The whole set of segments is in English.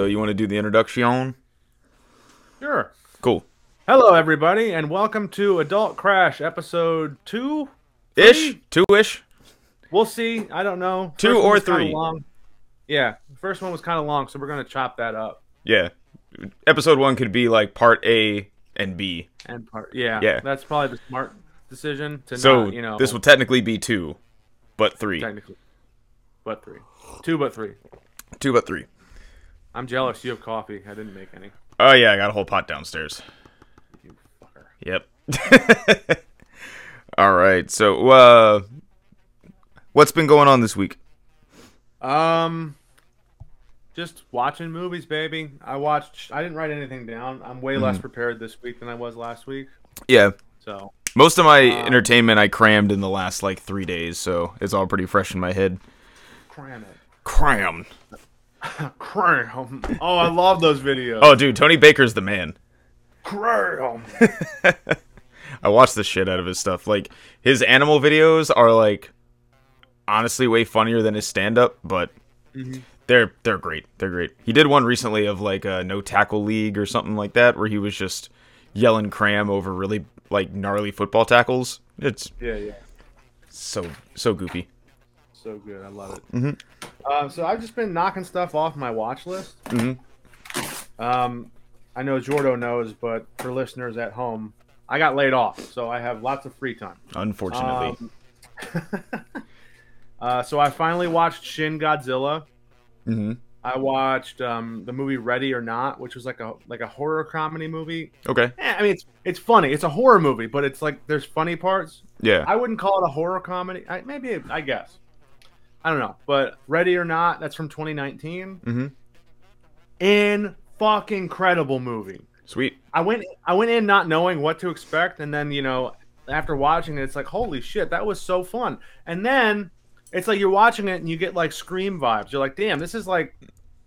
So you want to do the introduction? Sure. Cool. Hello, everybody, and welcome to Adult Crash episode two. Ish, two ish. We'll see. I don't know. Two or three. Long. Yeah, the first one was kind of long, so we're gonna chop that up. Yeah. Episode one could be like part A and B. And part, yeah, Yeah. that's probably the smart decision to So not, you know, this will technically be two, but three. technically, but three, two, but three. Two, but three. I'm jealous. You have coffee. I didn't make any. Oh yeah, I got a whole pot downstairs. You fucker. Yep. All right. So, uh, what's been going on this week? Um, just watching movies, baby. I watched. I didn't write anything down. I'm way less prepared this week than I was last week. Yeah, So most of my Um, entertainment I crammed in the last like three days, so it's all pretty fresh in my head. cram it. Cram. Cram. Oh, I love those videos. Oh, dude, Tony Baker's the man. cram. I watch the shit out of his stuff. Like his animal videos are like honestly way funnier than his stand up, but mm-hmm. they're they're great. They're great. He did one recently of like a no tackle league or something like that where he was just yelling cram over really like gnarly football tackles. It's Yeah, yeah. so so goofy. So good. I love it. Mm-hmm. Um, so I've just been knocking stuff off my watch list. Mhm. Um, I know Jordo knows, but for listeners at home, I got laid off, so I have lots of free time. Unfortunately. Um, uh, so I finally watched Shin Godzilla. hmm I watched um, the movie Ready or Not, which was like a like a horror comedy movie. Okay. Eh, I mean, it's it's funny. It's a horror movie, but it's like there's funny parts. Yeah. I wouldn't call it a horror comedy. I, maybe I guess. I don't know, but Ready or Not, that's from 2019. Mm-hmm. In fucking incredible movie. Sweet. I went I went in not knowing what to expect, and then you know after watching it, it's like holy shit, that was so fun. And then it's like you're watching it and you get like Scream vibes. You're like, damn, this is like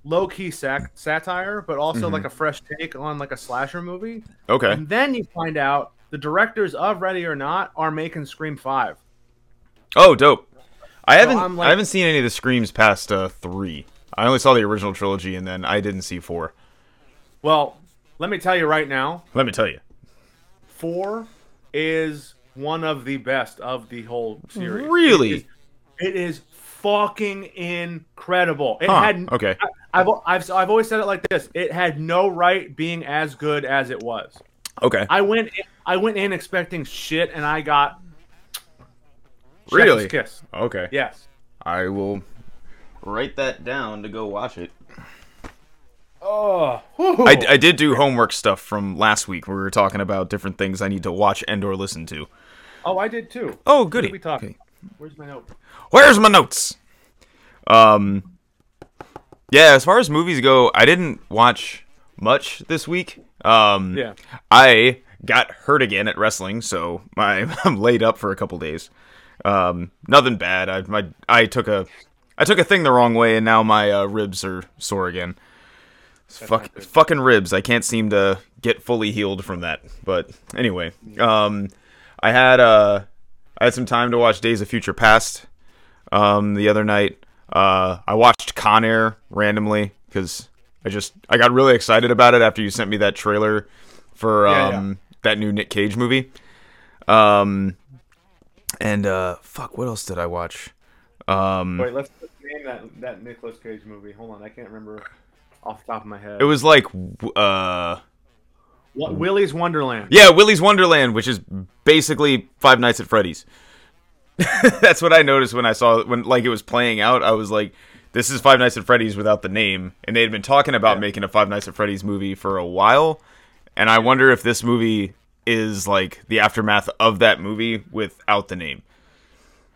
low key sac- satire, but also Mhm. like a fresh take on like a slasher movie. Okay. And then you find out the directors of Ready or Not are making Scream Five. Oh, dope. I haven't like- I haven't seen any of the screams past uh, three. I only saw the original trilogy, and then I didn't see four. Well, let me tell you right now, Let me tell you. four is one of the best of the whole series. Really? It is, it is fucking incredible. It Huh, had okay. I, I've, I've I've always said it like this. It had no right being as good as it was. Okay. I went I went in expecting shit, and I got chef's Really? kiss. Okay. Yes. I will write that down to go watch it. Oh, I, I did do homework stuff from last week where we were talking about different things I need to watch and or listen to. oh, I did too. Oh, What goody. did we talk? Okay. Where's my note? Where's my notes? Um, yeah. As far as movies go, I didn't watch much this week. Um, Yeah. I got hurt again at wrestling, so my, I'm laid up for a couple days. Um, nothing bad. I my I took a I took a thing the wrong way, and now my uh, ribs are sore again. Fuck, fucking ribs. I can't seem to get fully healed from that. But anyway, um, I had uh, I had some time to watch Days of Future Past um, the other night. Uh, I watched Con Air randomly because I just I got really excited about it after you sent me that trailer for Yeah, um, yeah. that new Nick Cage movie. Um, and uh, fuck, what else did I watch? Um, Wait, let's let's name that that Nicolas Cage movie. Hold on, I can't remember off the top of my head. it was like uh, What, Willy's Wonderland. yeah, Willy's Wonderland, which is basically Five Nights at Freddy's. That's what I noticed when I saw when like it was playing out. I was like, "This is Five Nights at Freddy's without the name." And they had been talking about Yeah. making a Five Nights at Freddy's movie for a while, and I wonder if this movie is like the aftermath of that movie without the name.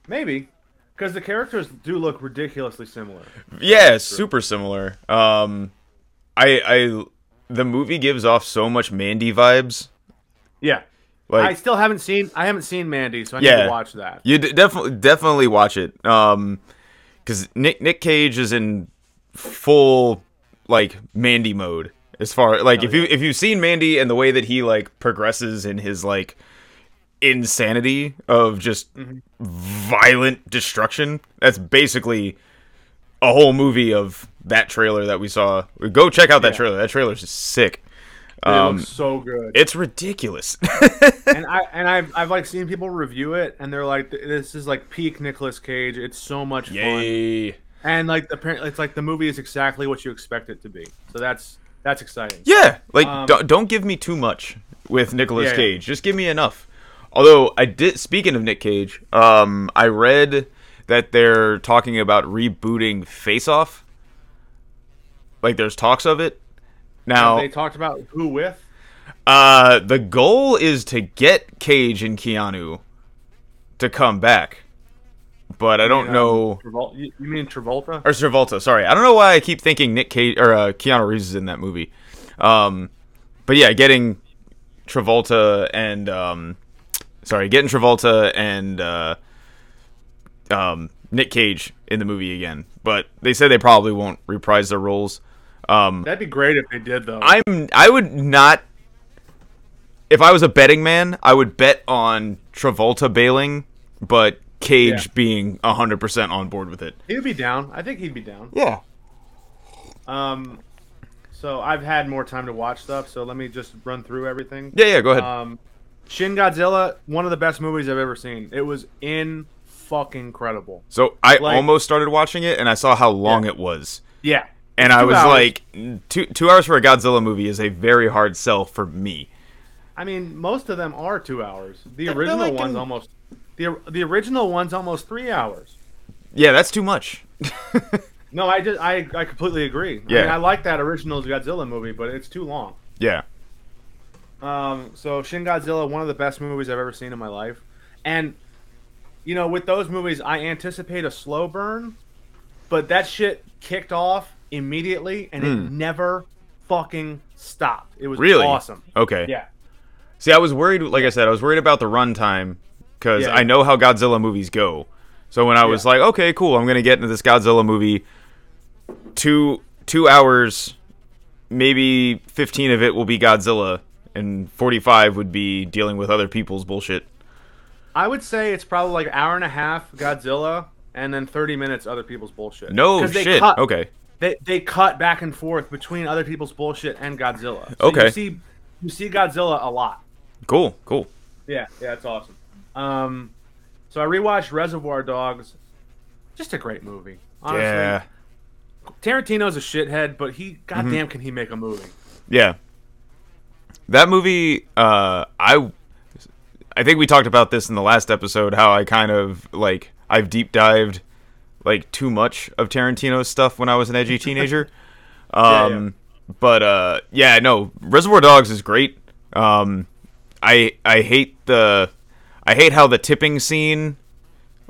Maybe, because the characters do look ridiculously similar. Yeah, super similar. Um, I I the movie gives off so much Mandy vibes. Yeah, Like I still haven't seen. I haven't seen Mandy, so I need Yeah. to watch that. You d- definitely definitely watch it. Um, because Nick Nick Cage is in full like Mandy mode. As far like if you if you've seen Mandy and the way that he like progresses in his like insanity of just violent destruction, that's basically a whole movie of that trailer that we saw. Go check out that Yeah. trailer. That trailer's just sick. It Um, looks so good. it's ridiculous. and I and I've I've like seen people review it, and they're like, "This is like peak Nicolas Cage. It's so much fun." And like apparently, it's like the movie is exactly what you expect it to be. So that's that's exciting. Yeah, like Um, don't, don't give me too much with Nicolas Yeah, yeah. Cage. Just give me enough. Although I did, speaking of Nick Cage, um, I read that they're talking about rebooting Face Off. Like there's talks of it. Now, they talked about who with. uh, the goal is to get Cage and Keanu to come back, but I don't Um, know. Travol- you, you mean Travolta? or Travolta. Sorry, I don't know why I keep thinking Nick Cage or uh, Keanu Reeves is in that movie. Um, but yeah, getting Travolta and um, sorry, getting Travolta and uh, um, Nick Cage in the movie again. But they said they probably won't reprise their roles. Um, That'd be great if they did though. I'm I would not. If I was a betting man, I would bet on Travolta bailing, but Cage Yeah. being hundred percent on board with it. he'd be down. I think he'd be down. Yeah. Um, so I've had more time to watch stuff. So let me just run through everything. Yeah, yeah. Go ahead. Um, Shin Godzilla, one of the best movies I've ever seen. It was in fucking incredible. So I Like- almost started watching it, and I saw how long Yeah. it was, Yeah, and It's I was hours. like, two two hours for a Godzilla movie is a very hard sell for me. I mean, most of them are two hours. The They're original like one's in- almost the the original one's almost three hours. Yeah, that's too much. No, I just I, I completely agree. I Yeah. mean, I like that original Godzilla movie, but it's too long. yeah, Um, so Shin Godzilla, one of the best movies I've ever seen in my life, and you know, with those movies, I anticipate a slow burn, but that shit kicked off immediately, and it Hmm. never fucking stopped. It was really awesome. Okay. Yeah, See, I was worried. Like I said, I was worried about the runtime because Yeah. I know how Godzilla movies go. So when I was Yeah. like, okay, cool, I'm gonna get into this Godzilla movie, two two hours, maybe fifteen of it will be Godzilla, and forty five would be dealing with other people's bullshit. I would say it's probably like an hour and a half Godzilla, and then thirty minutes other people's bullshit. No shit. cut- Okay. They they cut back and forth between other people's bullshit and Godzilla. So Okay. You see, you see Godzilla a lot. Cool. Cool. Yeah, yeah, it's awesome. Um, so I rewatched Reservoir Dogs. Just a great movie. Honestly, Yeah. Tarantino's a shithead, but he, Mm-hmm. goddamn, can he make a movie? Yeah. That movie, uh, I, I think we talked about this in the last episode. How I kind of like I've deep dived like too much of Tarantino's stuff when I was an edgy teenager. Yeah, Um, but uh, yeah, no, Reservoir Dogs is great. Um, I I hate the, I hate how the tipping scene,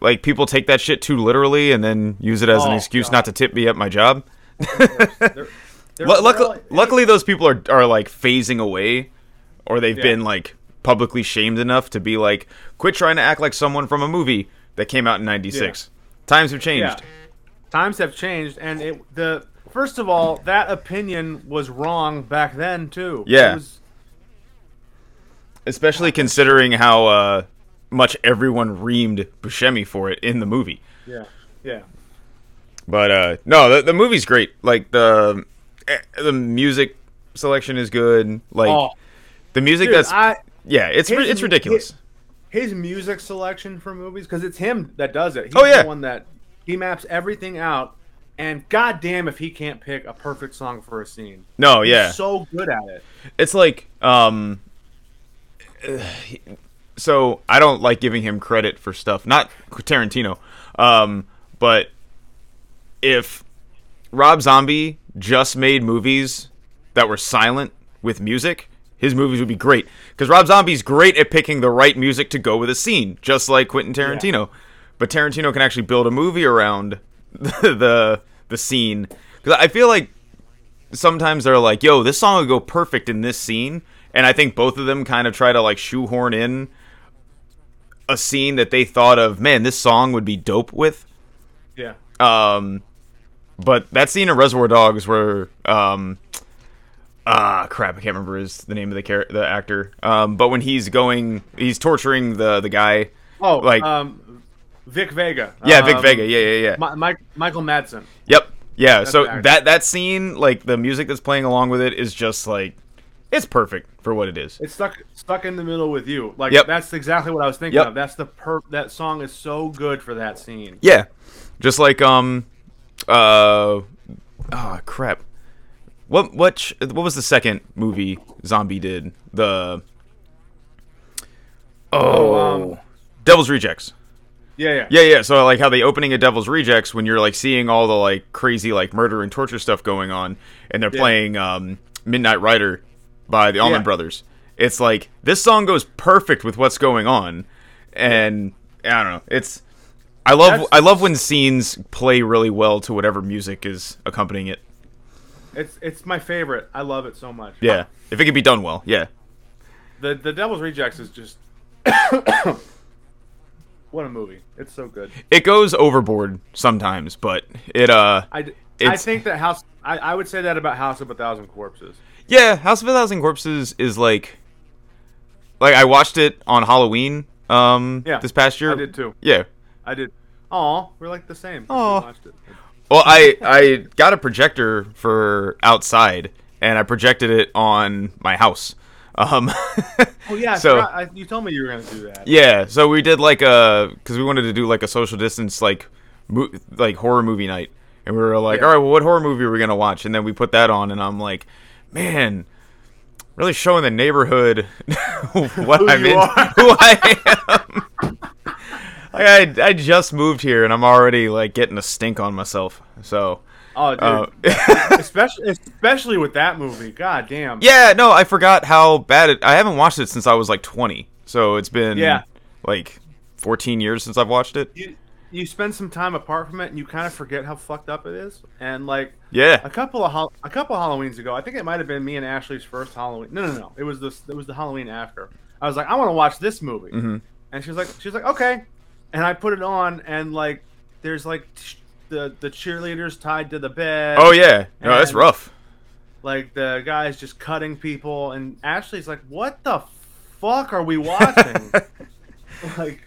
like people take that shit too literally and then use it as an Oh, excuse God. not to tip me at my job. They're- they're- Lu- luckily, luckily, those people are are like phasing away, or they've Yeah. been like publicly shamed enough to be like, quit trying to act like someone from a movie that came out in '96. Times have changed. Yeah. Times have changed, and it the first of all, that opinion was wrong back then too. Yeah. It was- especially considering how uh, much everyone reamed Buscemi for it in the movie. yeah, yeah. But uh, no, the, the movie's great. Like the eh, the music selection is good. Like Oh, the music dude, that's I yeah, it's his- it's ridiculous. his music selection for movies because it's him that does it. He's Oh, yeah. the one that he maps everything out. And goddamn, if he can't pick a perfect song for a scene, no, He's yeah, so good at it. it's like um so I don't like giving him credit for stuff, not Tarantino. Um but if Rob Zombie just made movies that were silent with music, his movies would be great. Cuz Rob Zombie's great at picking the right music to go with a scene, just like Quentin Tarantino. But Tarantino can actually build a movie around the the, the scene. Cuz I feel like sometimes they're like, "Yo, this song would go perfect in this scene," and I think both of them kind of try to like shoehorn in a scene that they thought of. Man, this song would be dope with. Yeah, Um, but that scene in Reservoir Dogs where um, ah crap, I can't remember his the name of the character, the actor. Um, but when he's going, he's torturing the the guy. Oh, Like- um, Vic Vega. Yeah, Vic Um, Vega. Yeah, yeah, yeah. Mike, Michael Madsen. Yep. Yeah, That's so that that scene, like the music that's playing along with it, is just like it's perfect for what it is. It's stuck stuck in the middle with you. Like Yep. that's exactly what I was thinking Yep. of. That's the per that song is so good for that scene. Yeah, just like um, uh, oh crap, what what sh- what was the second movie Zombie did? The oh, um, Devil's Rejects. Yeah, yeah. Yeah, yeah. So like how the opening of Devil's Rejects, when you're like seeing all the like crazy like murder and torture stuff going on, and they're Yeah. playing um, Midnight Rider by the Allman Yeah. Brothers. It's like this song goes perfect with what's going on, and I don't know. It's I love That's- I love when scenes play really well to whatever music is accompanying it. It's it's my favorite. I love it so much. Yeah, if it could be done well. Yeah, The the Devil's Rejects is just what a movie. It's so good. it goes overboard sometimes, but it uh I, It's- think that House I, I would say that about House of a Thousand Corpses. Yeah, House of a Thousand Corpses is like, like I watched it on Halloween. Um, Yeah, this past year. I did too. Yeah. I did. Aw, we're like the same. We Aw. it. Well, I I got a projector for outside, and I projected it on my house. Um, Oh yeah, So- I, you told me you were gonna do that. yeah, so we did like a because we wanted to do like a social distance like mo- like horror movie night, and we were like, Yeah. all right, well, what horror movie are we gonna watch? And then we put that on, and I'm like, man. Really showing the neighborhood what Who I'm in, who I am. like I, I just moved here and I'm already like getting a stink on myself. So, Oh, dude. uh, especially especially with that movie. God damn. yeah, no, I forgot how bad it. I haven't watched it since I was like 20, so it's been Yeah. like 14 years since I've watched it. You you spend some time apart from it, and you kind of forget how fucked up it is. And like yeah, a couple of hol- a couple of Halloweens ago, I think it might have been me and Ashley's first Halloween. No, no, no. It was this. It was the Halloween after. I was like, I want to watch this movie, Mhm. and she was like, she was like, okay. And I put it on, and like, there's like sh- the the cheerleaders tied to the bed. Oh yeah, no, that's rough. like the guy's just cutting people, and Ashley's like, "What the fuck are we watching?" like,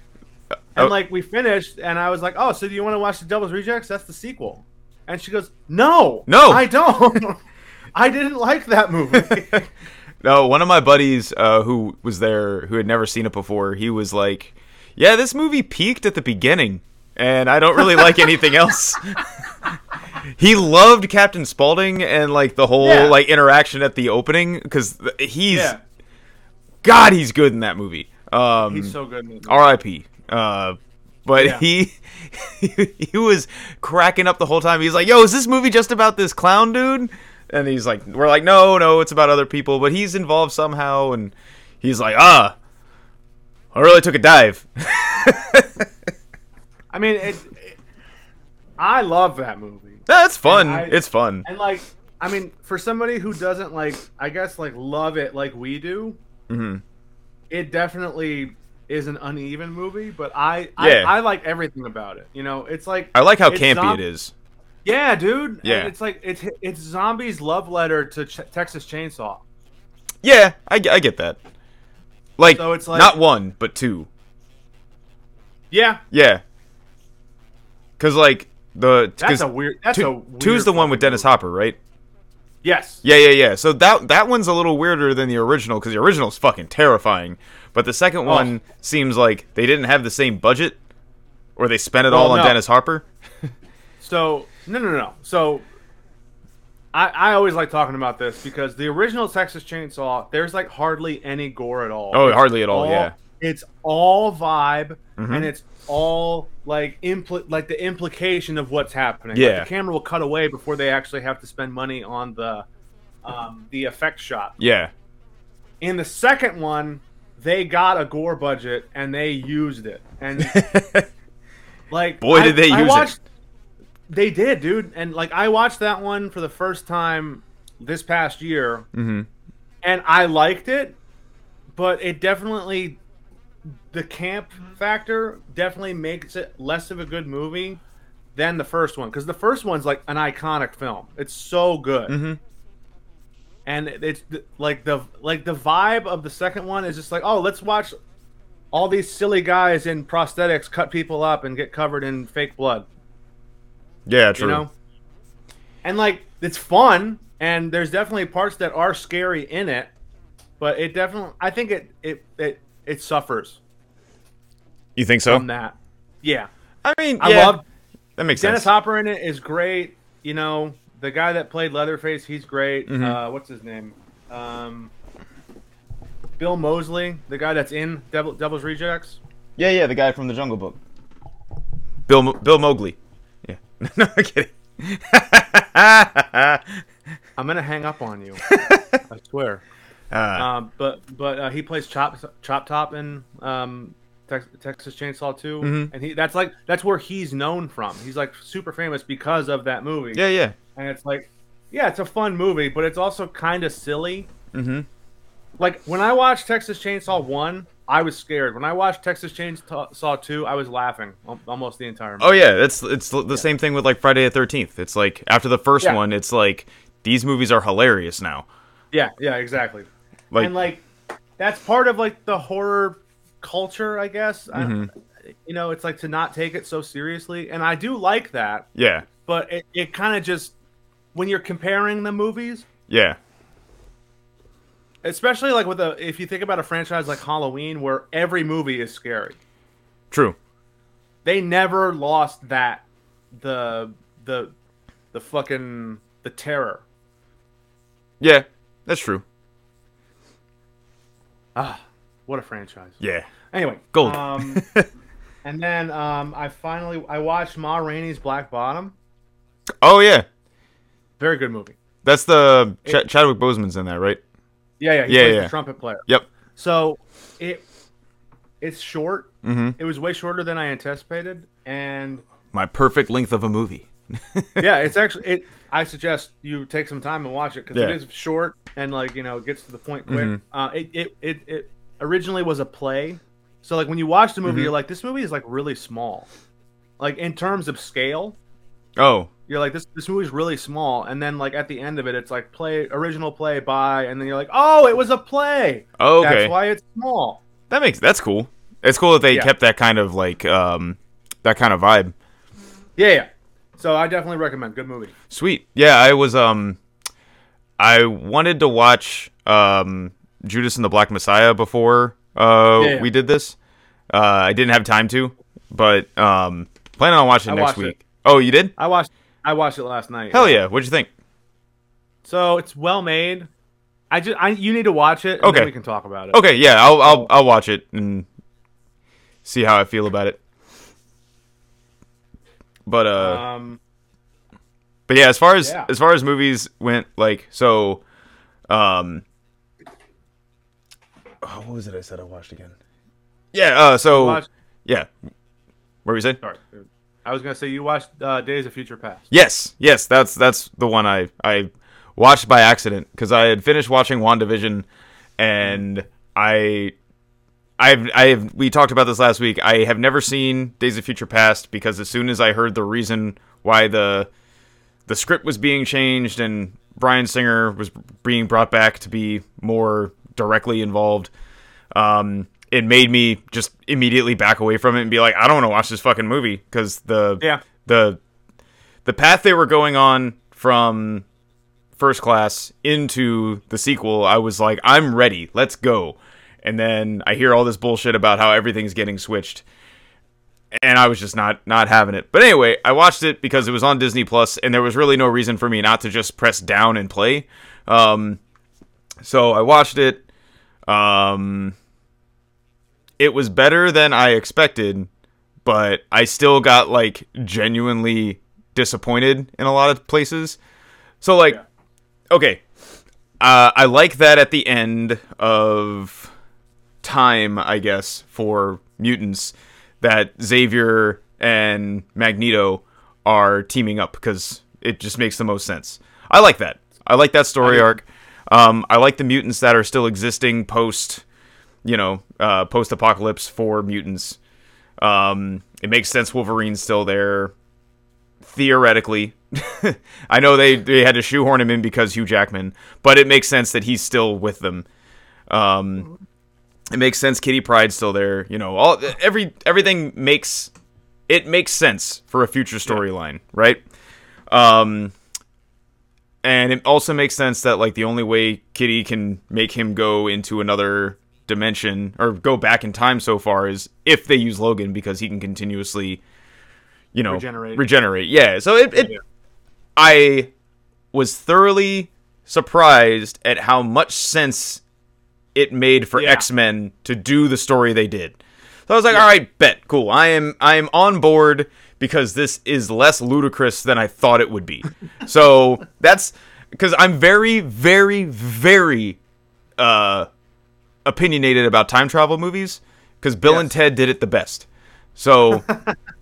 and Oh. like we finished, and I was like, "Oh, so do you want to watch the Devil's Rejects? That's the sequel." And she goes, "No, No. I don't. I didn't like that movie." No, one of my buddies uh, who was there, who had never seen it before, he was like, "Yeah, this movie peaked at the beginning, and I don't really like anything else." he loved Captain Spaulding and like the whole Yeah. like interaction at the opening because he's yeah, God, he's good in that movie. Um, he's so good. R.I.P. Uh, but Yeah. he he was cracking up the whole time. He's like, "Yo, is this movie just about this clown dude?" And he's like, "We're like, no, no, it's about other people, but he's involved somehow." And he's like, "Ah, I really took a dive." I mean, it, it- I love that movie. That's fun. I- it's fun. And like, I mean, for somebody who doesn't like, I guess like love it like we do, hmm it definitely is an uneven movie. But I, Yeah. I, I like everything about it. You know, it's like I like how campy it is. Yeah, dude. Yeah. it's like it's it's Zombie's love letter to Ch- Texas Chainsaw. Yeah, I, I get that. Like, So it's like- not one, but two. Yeah, Yeah. Cause like the that's a weird. That's two, a weird two's the one with Dennis movie. Hopper, right? Yes. Yeah, yeah, yeah. So that that one's a little weirder than the original because the original is fucking terrifying, but the second Oh. one seems like they didn't have the same budget, or they spent it Well, all on no. Dennis Hopper. So no, no, no. So I I always like talking about this because the original Texas Chainsaw, there's like hardly any gore at all. Oh, It's hardly at all, yeah. It's all vibe, Mhm. and it's all like impl- like the implication of what's happening. Like, Yeah. the camera will cut away before they actually have to spend money on the um, the effect shot. Yeah, In the second one, they got a gore budget and they used it, and like Boy, I- did they I use it. They did, dude. And like I watched that one for the first time this past year, hmm and I liked it, but it definitely the camp factor definitely makes it less of a good movie than the first one because the first one's like an iconic film. It's so good. Hmm and it's like the like the vibe of the second one is just like oh let's watch all these silly guys in prosthetics cut people up and get covered in fake blood. Yeah, true. you know? And like it's fun, and there's definitely parts that are scary in it, but it definitely, I think it it it it suffers You think so? from that. Yeah, I mean, I yeah, love that makes Dennis sense. Hopper in it is great. You know, the guy that played Leatherface, he's great. Mm-hmm. Uh, what's his name? Um, Bill Moseley, the guy that's in Devil, Devil's Rejects. Yeah, yeah, the guy from the Jungle Book. Bill Mo- Bill Mowgli. Yeah. no, I'm kidding. I'm gonna hang up on you. I swear. uh, Um, but but uh, he plays Chop Chop Top in um, Tex- Texas Chainsaw 2 Mhm. and he that's like that's where he's known from. He's like super famous because of that movie. yeah, yeah. and it's like, yeah, it's a fun movie, but it's also kind of silly. Mm-hmm. Like when I watched Texas Chainsaw One, I was scared. When I watched Texas Chainsaw Two, I was laughing almost the entire movie. Oh yeah, that's it's the same thing with like Friday the Thirteenth. It's like after the first Yeah. one, it's like these movies are hilarious now. Yeah, yeah, exactly. Like, and like that's part of like the horror culture, I guess. I- Mhm. you know, it's like to not take it so seriously, and I do like that. yeah, But it, it kind of just when you're comparing the movies, yeah, especially like with a if you think about a franchise like Halloween, where every movie is scary, true. they never lost that the the the fucking the terror. Yeah, that's true. Ah, what a franchise. Yeah, Anyway, gold. Um, and then um, I finally I watched Ma Rainey's Black Bottom. oh yeah, Very good movie. that's the Ch- Chadwick Boseman's in that, right? Yeah, yeah, he Yeah, plays yeah. the trumpet player. Yep. So it it's short. Mm-hmm. It was way shorter than I anticipated, and My perfect length of a movie. yeah, it's actually it. I suggest you take some time and watch it because Yeah. it is short and like you know it gets to the point quick. Mhm. Uh, it, it it it originally was a play, so like when you watch the movie, Mhm. you're like, this movie is like really small, like in terms of scale. Oh, You're like this this movie's really small, and then like at the end of it, it's like play original play by, and then you're like, oh, it was a play. Oh, okay. That's why it's small. That makes that's cool. It's cool that they Yeah. kept that kind of like um that kind of vibe. Yeah, yeah. So I definitely recommend. Good movie. Sweet. Yeah, I was um I wanted to watch um Judas and the Black Messiah before uh Yeah, yeah. we did this. Uh I didn't have time to, but um planning on watching I next watched it. week. Oh, you did? I watched I watched it last night. Hell yeah. What'd you think? So it's well made. I just I you need to watch it. And Okay. Then we can talk about it. Okay, yeah, I'll I'll I'll watch it and see how I feel about it. But uh Um. But yeah, as far as Yeah. as far as movies went, like so, um, oh, what was it I said I watched again? Yeah, uh, so watched- yeah, what were you saying? Sorry. I was gonna say you watched uh, Days of Future Past. Yes, yes, that's that's the one I I watched by accident because I had finished watching WandaVision, and I. I've, I have, we talked about this last week. I have never seen Days of Future Past because as soon as I heard the reason why the the script was being changed and Bryan Singer was being brought back to be more directly involved, um, it made me just immediately back away from it and be like, I don't want to watch this fucking movie because the Yeah. the the path they were going on from first class into the sequel, I was like, I'm ready, let's go. And then I hear all this bullshit about how everything's getting switched. And I was just not not having it. But anyway, I watched it because it was on Disney Plus, and there was really no reason for me not to just press down and play. Um, so I watched it. Um, it was better than I expected, but I still got like genuinely disappointed in a lot of places. So like, Yeah. okay, uh, I like that at the end of time, I guess, for mutants that Xavier and Magneto are teaming up because it just makes the most sense. I like that. I like that story do. arc. Um, I like the mutants that are still existing post, you know, uh, post apocalypse for mutants. Um, it makes sense Wolverine's still there. Theoretically, I know they, they had to shoehorn him in because Hugh Jackman, but it makes sense that he's still with them. Um, it makes sense Kitty Pryde's still there. You know, all every everything makes it makes sense for a future storyline, right? Um, and it also makes sense that like the only way Kitty can make him go into another dimension or go back in time so far is if they use Logan because he can continuously, you know, Regenerate. regenerate. Yeah. So it, it Yeah. I was thoroughly surprised at how much sense it made for Yeah. X Men to do the story they did. So I was like, all right, bet, cool. I am I am on board because this is less ludicrous than I thought it would be. so that's because I'm very, very, very uh opinionated about time travel movies because Bill and Ted did it the best. So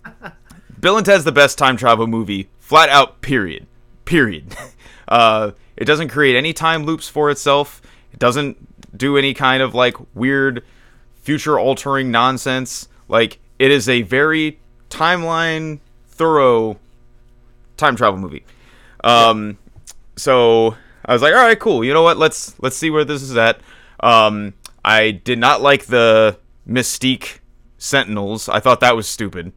Bill and Ted's the best time travel movie, flat out. Period. Period. Uh, it doesn't create any time loops for itself. It doesn't do any kind of like weird future altering nonsense. Like it is a very timeline thorough time travel movie. Um, so I was like, all right, cool. You know what? Let's let's see where this is at. Um, I did not like the Mystique Sentinels. I thought that was stupid.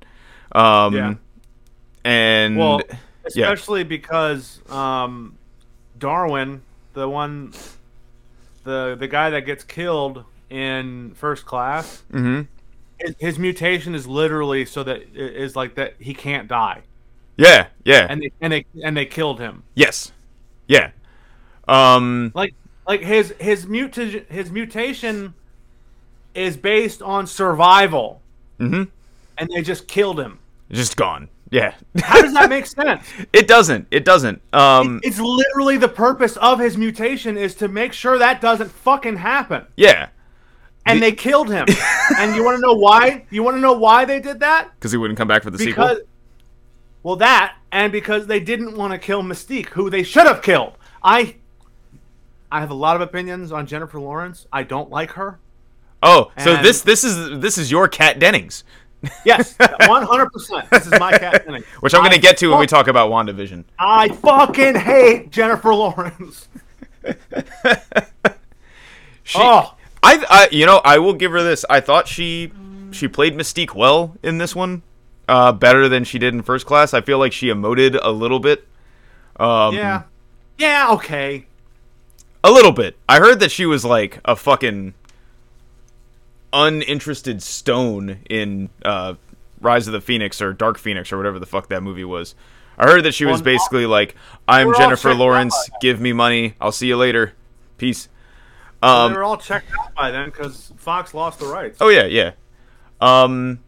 Um, Yeah. and Well, yeah. especially because um, Darwin, the one, the the guy that gets killed in first class, Mhm. His, his mutation is literally so that is like that he can't die, yeah, yeah, and they and they and they killed him. yes, yeah. Um, Like like his his mutation his mutation is based on survival, mhm. and they just killed him. just gone. Yeah, How does that make sense? it doesn't. It doesn't. Um, It's literally the purpose of his mutation is to make sure that doesn't fucking happen. yeah, And they killed him. and you want to know why? You want to know why they did that? because he wouldn't come back for the Because sequel. well that and because they didn't want to kill Mystique, who they should have killed. I I have a lot of opinions on Jennifer Lawrence. I don't like her. Oh, so and- this this is this is your Kat Dennings, Yes, 100%. This is my Kat Dennings, which I'm going to get to when we talk about WandaVision. I fucking hate Jennifer Lawrence. She, Oh. I, I, you know, I will give her this. I thought she she played Mystique well in this one, uh, better than she did in First Class. I feel like she emoted a little bit. Um, Yeah. Yeah, okay. a little bit. I heard that she was like a fucking uninterested stone in uh, Rise of the Phoenix or Dark Phoenix or whatever the fuck that movie was. I heard that she was basically like, "I'm Jennifer Lawrence. Give me money. I'll see you later. Peace." They Um, were all checked out by then because Fox lost the rights. oh yeah, yeah. Um,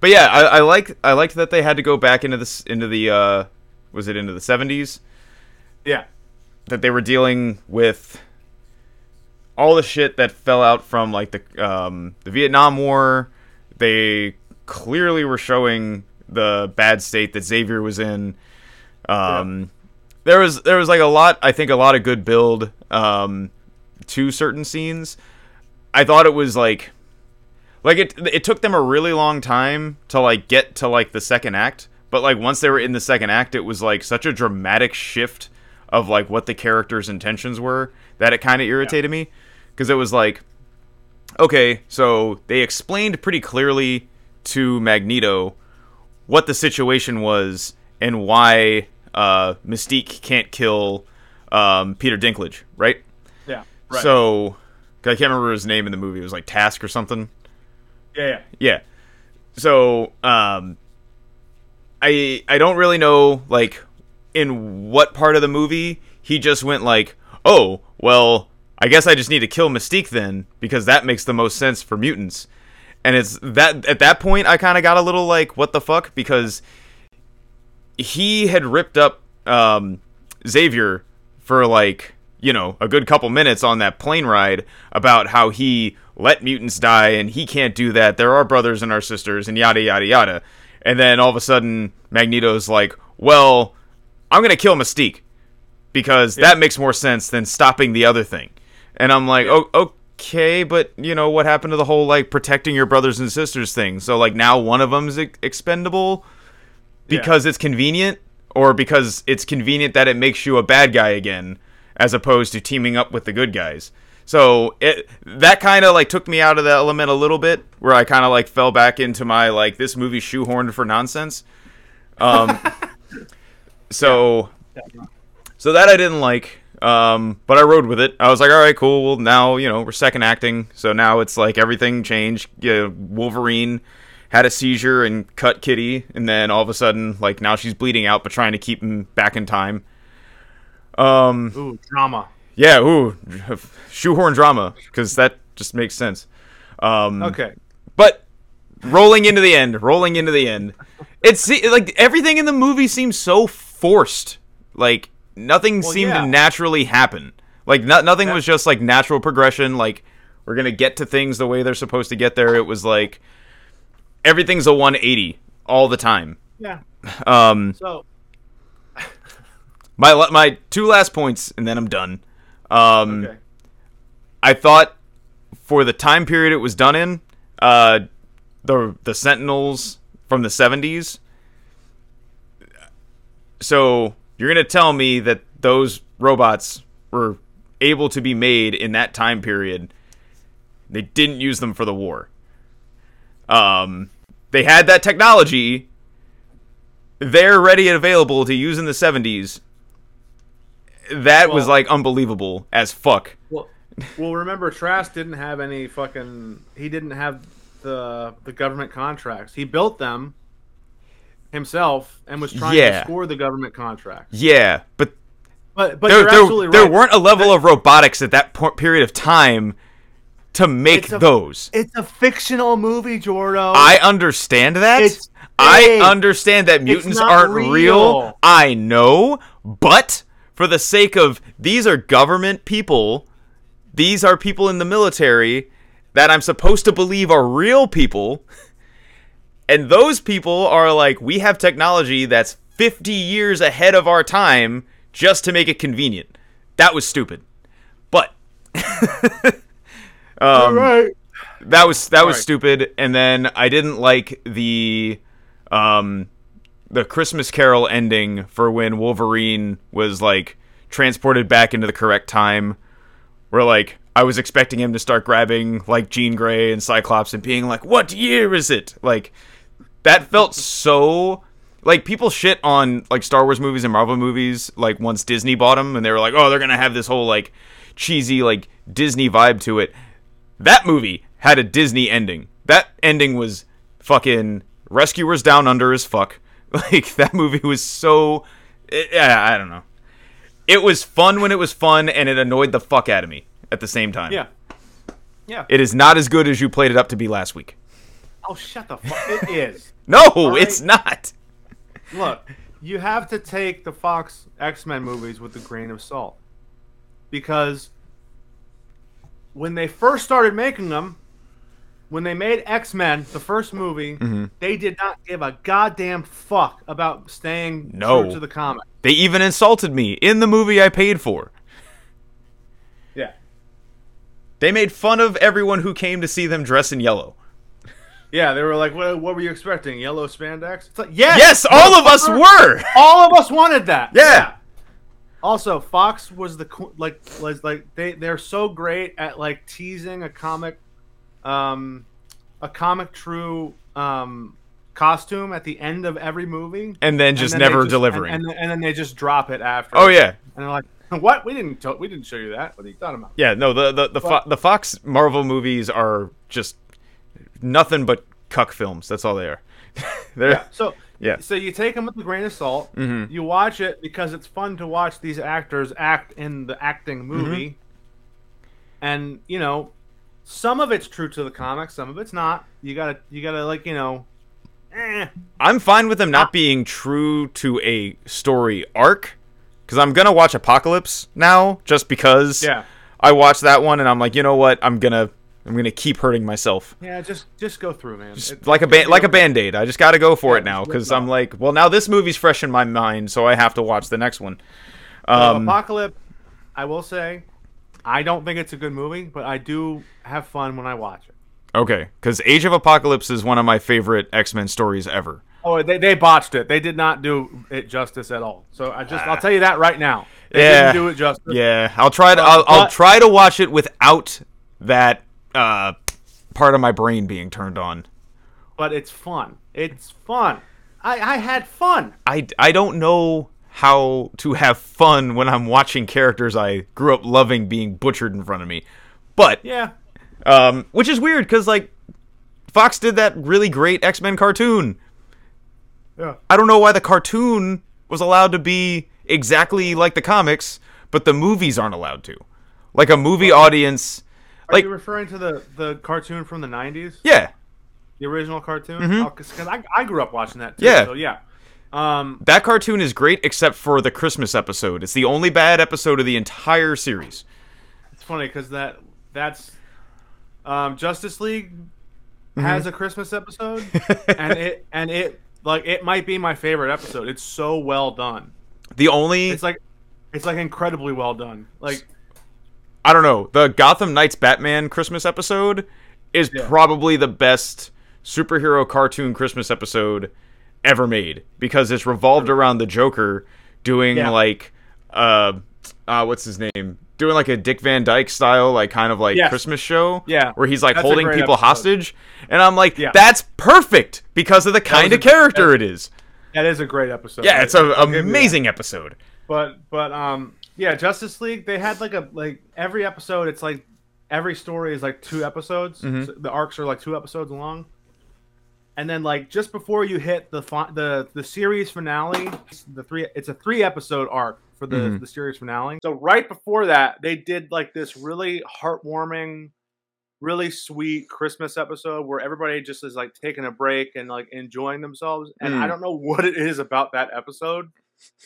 but yeah, I, I like I liked that they had to go back into this into the uh, was it into the 70s Yeah. that they were dealing with all the shit that fell out from like the um, the Vietnam War. They clearly were showing the bad state that Xavier was in. Um, There was there was like a lot. I think a lot of good build um, to certain scenes. I thought it was like like it it took them a really long time to like get to like the second act but like once they were in the second act it was like such a dramatic shift of like what the characters intentions were that it kind of irritated me because it was like okay so they explained pretty clearly to magneto what the situation was and why uh, mystique can't kill um, peter dinklage right Yeah. Right. so i can't remember his name in the movie it was like Trask or something yeah, yeah. yeah. So, um I I don't really know like in what part of the movie he just went like, "Oh, well, I guess I just need to kill Mystique then because that makes the most sense for mutants." And it's that at that point I kind of got a little like, "What the fuck?" because he had ripped up um Xavier for like you know a good couple minutes on that plane ride about how he let mutants die and he can't do that. There are brothers and our sisters and yada yada yada. And then all of a sudden magneto's like well i'm gonna kill mystique because that makes more sense than stopping the other thing. And i'm like oh okay but you know what happened to the whole like protecting your brothers and sisters thing? So like now one of them's ex- expendable because it's convenient or because it's convenient that it makes you a bad guy again as opposed to teaming up with the good guys so it that kind of like took me out of the element a little bit where i kind of like fell back into my like this movie shoehorned for nonsense um so So that I didn't like. Um, but I rode with it. I was like, all right, cool. Well, now you know we're second acting, so now it's like everything changed. Yeah, Wolverine had a seizure and cut Kitty, and then all of a sudden, like now she's bleeding out, but trying to keep him back in time. Um, Ooh, drama. yeah, ooh, shoehorn drama because that just makes sense. Um, Okay. but rolling into the end, rolling into the end, it's like everything in the movie seems so forced. Like nothing Well, seemed yeah. to naturally happen. Like no, nothing was just like natural progression. Like we're gonna get to things the way they're supposed to get there. It was like everything's a 180 all the time. Yeah. Um, So my my two last points, and then I'm done. Um, okay. I thought for the time period it was done in, uh, the the Sentinels from the '70s. So you're gonna tell me that those robots were able to be made in that time period? They didn't use them for the war. Um, they had that technology. They're ready and available to use in the '70s. That was like unbelievable as fuck. Well, well, remember Trask didn't have any fucking. He didn't have the the government contracts. He built them himself and was trying Yeah. to score the government contracts. Yeah, but But but there, you're there, absolutely there weren't a level of robotics at that period of time to make It's a- those. It's a fictional movie, Jordo. I understand that. It's I understand that mutants aren't real. real. I know, but for the sake of these are government people, these are people in the military that I'm supposed to believe are real people. And those people are like, we have technology that's 50 years ahead of our time just to make it convenient. That was stupid. But um, right. that was that was Alright. stupid and then i didn't like the um the christmas carol ending for when wolverine was like transported back into the correct time where like i was expecting him to start grabbing like jean grey and cyclops and being like what year is it like that felt so like people shit on like Star Wars movies and Marvel movies like once Disney bought them and they were like oh they're gonna have this whole like cheesy like Disney vibe to it that movie had a Disney ending. That ending was fucking Rescuers Down Under as fuck. Like that movie was so eh, yeah, I don't know. It was fun when it was fun and it annoyed the fuck out of me at the same time. Yeah. Yeah. It is not as good as you played it up to be last week. oh, shut the fuck. It is. No, right. it's not. Look, you have to take the Fox X Men movies with a grain of salt. Because when they first started making them, when they made X Men, the first movie, Mm-hmm. they did not give a goddamn fuck about staying No. true to the comic. They even insulted me in the movie I paid for. Yeah. They made fun of everyone who came to see them dress in yellow. Yeah, they were like, what, what were you expecting? Yellow spandex? It's like, yes! Yes, all of us were. All of us wanted that. Yeah. Also, Fox was the like was like they they're so great at like teasing a comic, um, a comic true um costume at the end of every movie, And then just and then never just- delivering. and, and, and then they just drop it after. oh yeah. and they're like, "What? We didn't we didn't show you that. What are you talking about?" Yeah, no, the the the, Fo- the Fox Marvel movies are just nothing but cuck films. That's all they are. They're Yeah. So Yeah. So you take them with a grain of salt. Mhm. You watch it because it's fun to watch these actors act in the acting movie. And you know, some of it's true to the comics, some of it's not. You gotta, you gotta like you know, eh. I'm fine with them not being true to a story arc because I'm gonna watch Apocalypse now just because Yeah. I watched that one and I'm like, you know what? I'm gonna I'm gonna keep hurting myself. Yeah, just just go through, man. Just like a ba- like a band aid. I just got to go for Yeah, it now because I'm like, well, now this movie's fresh in my mind, so I have to watch the next one. Um, Apocalypse. I will say, I don't think it's a good movie, but I do have fun when I watch it. okay, because Age of Apocalypse is one of my favorite X Men stories ever. Oh, they, they botched it. They did not do it justice at all. So I just I'll tell you that right now. They Yeah. didn't do it justice. Yeah, I'll try to. I'll, I'll try to watch it without that uh, part of my brain being turned on. But it's fun. It's fun. I, I had fun. I, I don't know how to have fun when I'm watching characters I grew up loving being butchered in front of me. But Yeah. um, which is weird because like Fox did that really great X Men cartoon. Yeah. I don't know why the cartoon was allowed to be exactly like the comics, but the movies aren't allowed to. Like a movie audience, Are like you referring to the the cartoon from the '90s, yeah, the original cartoon? Because I, I grew up watching that too. Mm-hmm. Yeah. So yeah. Um. that cartoon is great except for the Christmas episode. It's the only bad episode of the entire series. It's funny because that that's um, Justice League Mm-hmm. has a Christmas episode, and it and it like it might be my favorite episode. It's so well done. The only It's like it's like incredibly well done. Like I don't know. The Gotham Knights Batman Christmas episode is Yeah. probably the best superhero cartoon Christmas episode ever made because it's revolved around the Joker doing Yeah. like uh uh what's his name? Doing like a Dick Van Dyke style like kind of like Yes. Christmas show Yeah. where he's like That's holding people episode. hostage and I'm like Yeah. that's perfect because of the kind of character it is. that is a great episode. Yeah, it's an give you that. amazing episode. But but um yeah, Justice League they had like a like every episode it's like every story is like two episodes. Mm-hmm. So the arcs are like two episodes long. And then like just before you hit the fi- the the series finale, the three it's a three episode arc for the Mhm. the series finale. So right before that, they did like this really heartwarming really sweet Christmas episode where everybody just is like taking a break and like enjoying themselves. And I Mm. don't know what it is about that episode.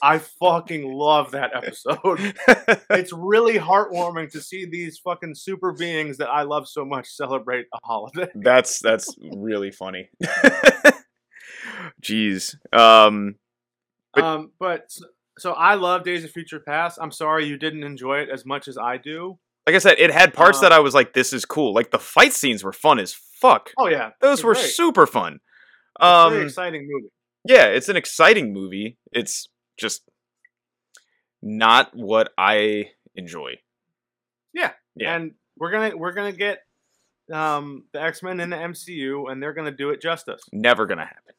I fucking love that episode. it's really heartwarming to see these fucking super beings that I love so much celebrate a holiday. That's that's really funny. Jeez. Um But- um, but so I love Days of Future Past. I'm sorry you didn't enjoy it as much as I do. like I said, it had parts Um, that I was like, "This is cool." Like the fight scenes were fun as fuck. Oh yeah, Those it's were great. super fun. It's Um, exciting movie. yeah, it's an exciting movie. It's just not what I enjoy. yeah. Yeah. And we're gonna we're gonna get um, the X Men in the MCU, and they're gonna do it justice. Never gonna happen.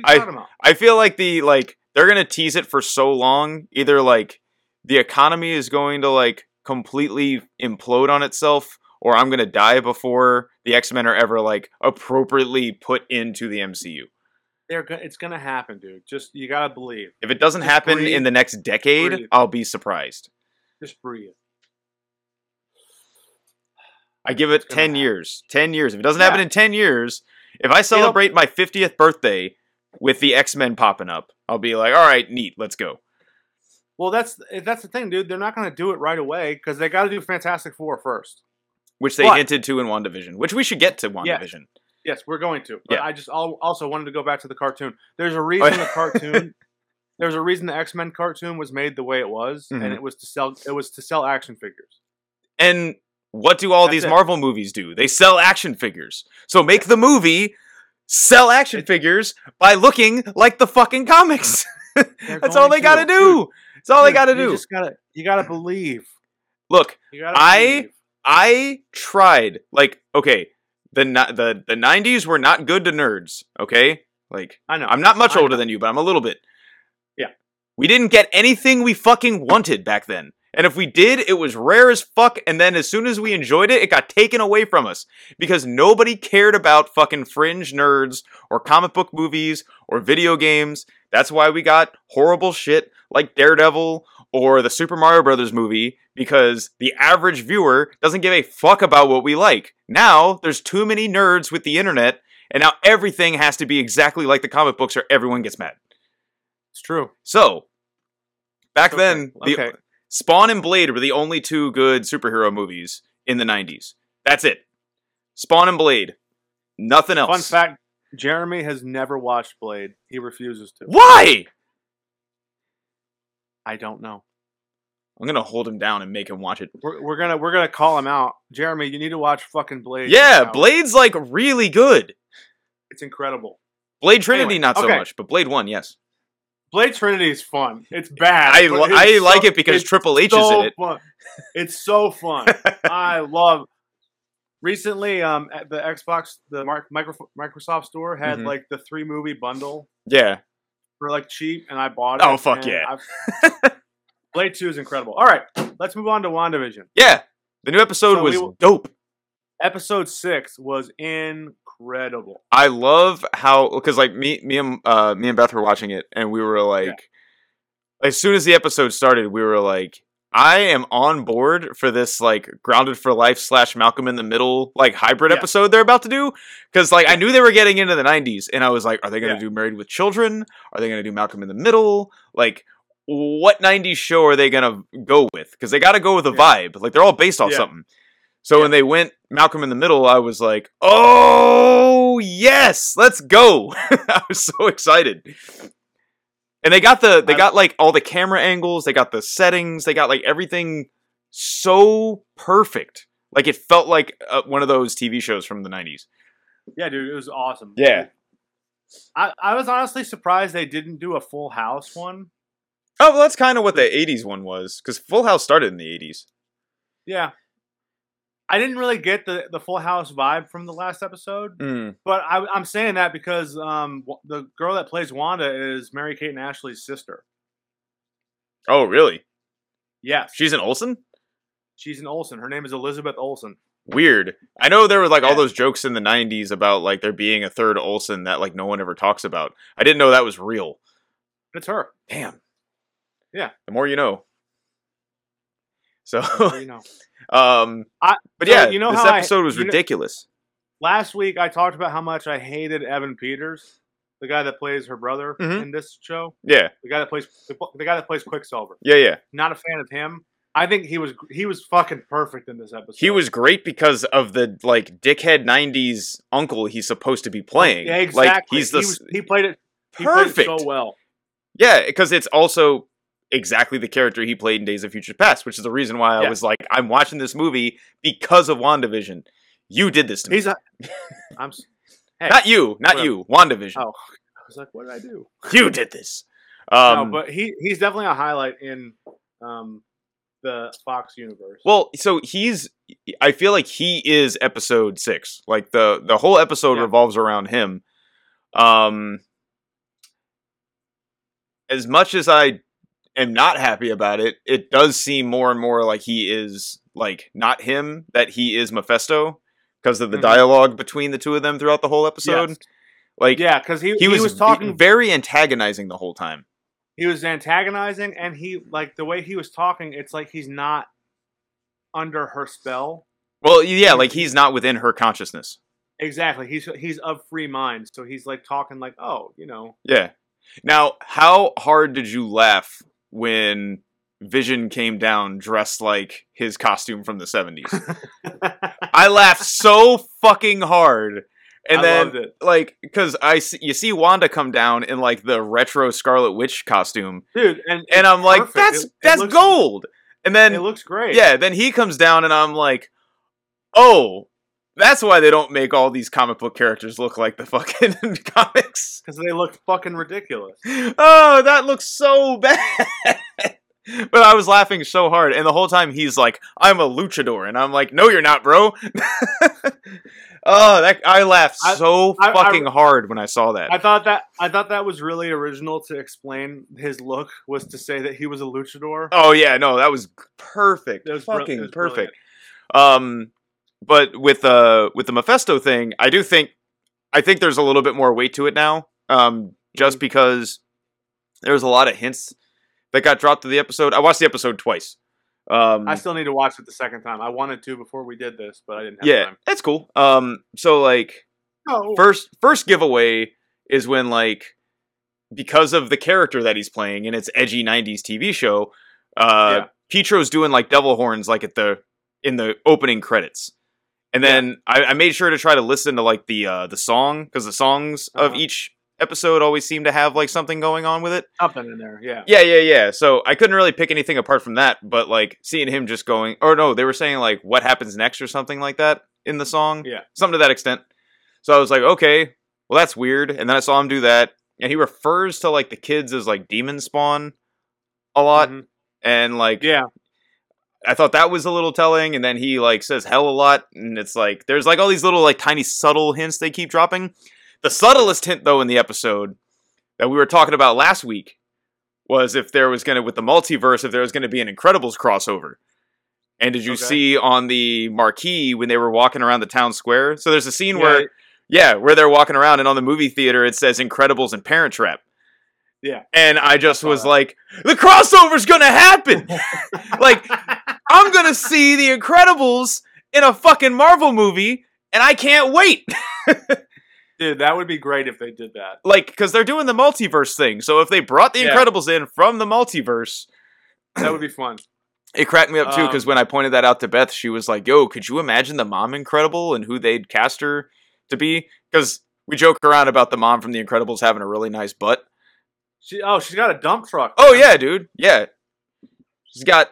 What are you I- I feel like the like they're gonna tease it for so long. Either like the economy is going to like completely implode on itself, or I'm gonna die before the X Men are ever like appropriately put into the MCU. They're go- it's gonna happen, dude. Just you gotta believe. If it doesn't Just happen breathe. in the next decade, Breathe. I'll be surprised. Just breathe. I give it It's gonna 10 happen. years. 10 years. If it doesn't happen Yeah. in 10 years, if I celebrate my 50th birthday with the X Men popping up, I'll be like, all right, neat, let's go. Well, that's eh, that's the thing, dude. They're not gonna do it right away because they got to do Fantastic Four first. Which they But- hinted to in WandaVision, which we should get to WandaVision. Yes, we're going to. But Yeah. I just also wanted to go back to the cartoon. There's a reason the cartoon. There's a reason the X Men cartoon was made the way it was, Mhm. and it was to sell. It was to sell action figures. And what do all That's these it. Marvel movies do? They sell action figures. So make the movie sell action figures by looking like the fucking comics. That's all they got to do. That's all they got to you do. Just gotta. You gotta believe. Look, You gotta. I- believe. I tried like okay, the the the 90s were not good to nerds, okay? Like I know. I'm not much I older know. than you, but I'm a little bit. Yeah. We didn't get anything we fucking wanted back then. And if we did, it was rare as fuck. And then as soon as we enjoyed it, it got taken away from us because nobody cared about fucking fringe nerds or comic book movies or video games. That's why we got horrible shit like Daredevil or the Super Mario Brothers movie because the average viewer doesn't give a fuck about what we like. Now, there's too many nerds with the internet and now everything has to be exactly like the comic books or everyone gets mad. It's true. So, back Okay, then, the okay. Spawn and Blade were the only two good superhero movies in the 90s. That's it. Spawn and Blade. Nothing else. Fun fact: Jeremy has never watched Blade. He refuses to. Why? I don't know. I'm going to hold him down and make him watch it. We're, we're gonna we're gonna call him out. Jeremy, you need to watch fucking Blade. Yeah, now. Blade's like really good. It's incredible. Blade Trinity, Anyway, not so okay. much, but Blade 1, yes. Blade Trinity is fun. It's bad. I, li- it's I like it because Triple H is in it. Fun. It's so fun. I love. Recently, um, at the Xbox, the Microsoft store had Mhm. like the three movie bundle Yeah. For like cheap, and I bought it. Oh, fuck yeah. Blade Two is incredible. All right, let's move on to Wandavision. Yeah, the new episode So was we dope. Episode six was incredible. I love how because like me me and uh me and Beth were watching it and we were like as soon as the episode started we were like I am on board for this like grounded for life slash Malcolm in the Middle like hybrid Yeah. episode they're about to do because like I knew they were getting into the 90s and I was like are they gonna Yeah. do Married with Children are they gonna do Malcolm in the Middle like what 90s show are they gonna go with because they gotta go with a Yeah. vibe like they're all based off something so when they went Malcolm in the Middle, I was like, "Oh yes, let's go!" I was so excited. And they got the they got like all the camera angles, they got the settings, they got like everything so perfect. Like it felt like uh, one of those TV shows from the '90s. Yeah, dude, it was awesome. Yeah. I, I was honestly surprised they didn't do a Full House one. Oh, well, that's kind of what the '80s one was, because Full House started in the '80s. Yeah. I didn't really get the, the Full House vibe from the last episode, Mm. but I, I'm saying that because um, w- the girl that plays Wanda is Mary Kate and Ashley's sister. Oh, really? Yes, She's an Olsen. she's an Olsen. Her name is Elizabeth Olsen. Weird. I know there were like all those jokes in the '90s about like there being a third Olsen that like no one ever talks about. I didn't know that was real. It's her. Damn. Yeah. The more you know. So, you know. um, I- but so yeah, you know this how I- episode was you know- ridiculous. Last week I talked about how much I hated Evan Peters, the guy that plays her brother Mhm. in this show. Yeah, The guy that plays the, the guy that plays Quicksilver. yeah, yeah. Not a fan of him. I think he was he was fucking perfect in this episode. He was great because of the like dickhead '90s uncle he's supposed to be playing. Yeah, exactly. Like he's the he, was, he played it he played it perfect. so well. Yeah, because it's also exactly the character he played in Days of Future Past, which is the reason why I Yeah. was like, I'm watching this movie because of WandaVision. You did this to me. He's a. I'm. Hey, Not you, not Whatever. you. WandaVision. Oh. I was like, what did I do? You did this. Um, no, but he he's definitely a highlight in um the Fox universe. well, so he's. I feel like he is episode six. Like the the whole episode Yeah. revolves around him. Um, as much as I am not happy about it, it does seem more and more like he is like not him, that he is Mephisto because of the Mhm. dialogue between the two of them throughout the whole episode. Yes. Like yeah, because he, he, was, talking. very antagonizing the whole time. he was antagonizing, and he like the way he was talking. It's like he's not under her spell. Well, yeah, like he's not within her consciousness. Exactly. He's he's of free mind, so he's like talking like, oh, you know, Yeah. Now, how hard did you laugh when Vision came down dressed like his costume from the 70s? I laughed so fucking hard. And I then loved it. like cuz I see, you see Wanda come down in like the retro Scarlet Witch costume dude. And and I'm like perfect. that's It- it that's looks- gold. And then it looks great. yeah, then he comes down and I'm like, "Oh, that's why they don't make all these comic book characters look like the fucking comics." because they look fucking ridiculous. oh, that looks so bad. but I was laughing so hard, and the whole time he's like, "I'm a luchador," and I'm like, "No, you're not, bro." oh, that I laughed I- so I- I- fucking hard when I saw that. I thought that I thought that was really original to explain his look was to say that he was a luchador. oh yeah, no, that was perfect. It was fucking it was perfect. Um, but with uh with the Mephisto thing, I do think I think there's a little bit more weight to it now. Um, just Mhm. because there was a lot of hints that got dropped to the episode. I watched the episode twice. Um, I still need to watch it the second time. I wanted to before we did this, but I didn't have yeah, time. that's cool. Um, so like Oh, first first giveaway is when like because of the character that he's playing and it's edgy 90s TV show, uh Yeah. Pietro's doing like devil horns like at the in the opening credits. And then I, I made sure to try to listen to like the uh the song because the songs of Uh-huh. each episode always seem to have like something going on with it. something in there. Yeah. Yeah, yeah, yeah. So I couldn't really pick anything apart from that, but like seeing him just going, or no, they were saying like what happens next or something like that in the song. Yeah. Something to that extent. So I was like, okay, well that's weird. And then I saw him do that, and he refers to like the kids as like demon spawn a lot, Mhm. and like Yeah. I thought that was a little telling. And then he like says hell a lot, and it's like there's like all these little like tiny subtle hints they keep dropping. The subtlest hint though in the episode that we were talking about last week was if there was going to with the multiverse if there was going to be an Incredibles crossover. And did you Okay. see on the marquee when they were walking around the town square? So there's a scene Yeah. where yeah, where they're walking around and on the movie theater it says Incredibles and Parent Trap. Yeah. And I just was like, the crossover's gonna happen. like, I'm gonna see the Incredibles in a fucking Marvel movie, and I can't wait. Dude, that would be great if they did that. like, because they're doing the multiverse thing. So if they brought the Yeah. Incredibles in from the multiverse, That would be fun. it cracked me up too. Because Um, when I pointed that out to Beth, she was like, "Yo, could you imagine the mom Incredible and who they'd cast her to be?" Because we joke around about the mom from the Incredibles having a really nice butt. She oh, she's got a dump truck. Oh man. yeah, dude. Yeah, she's got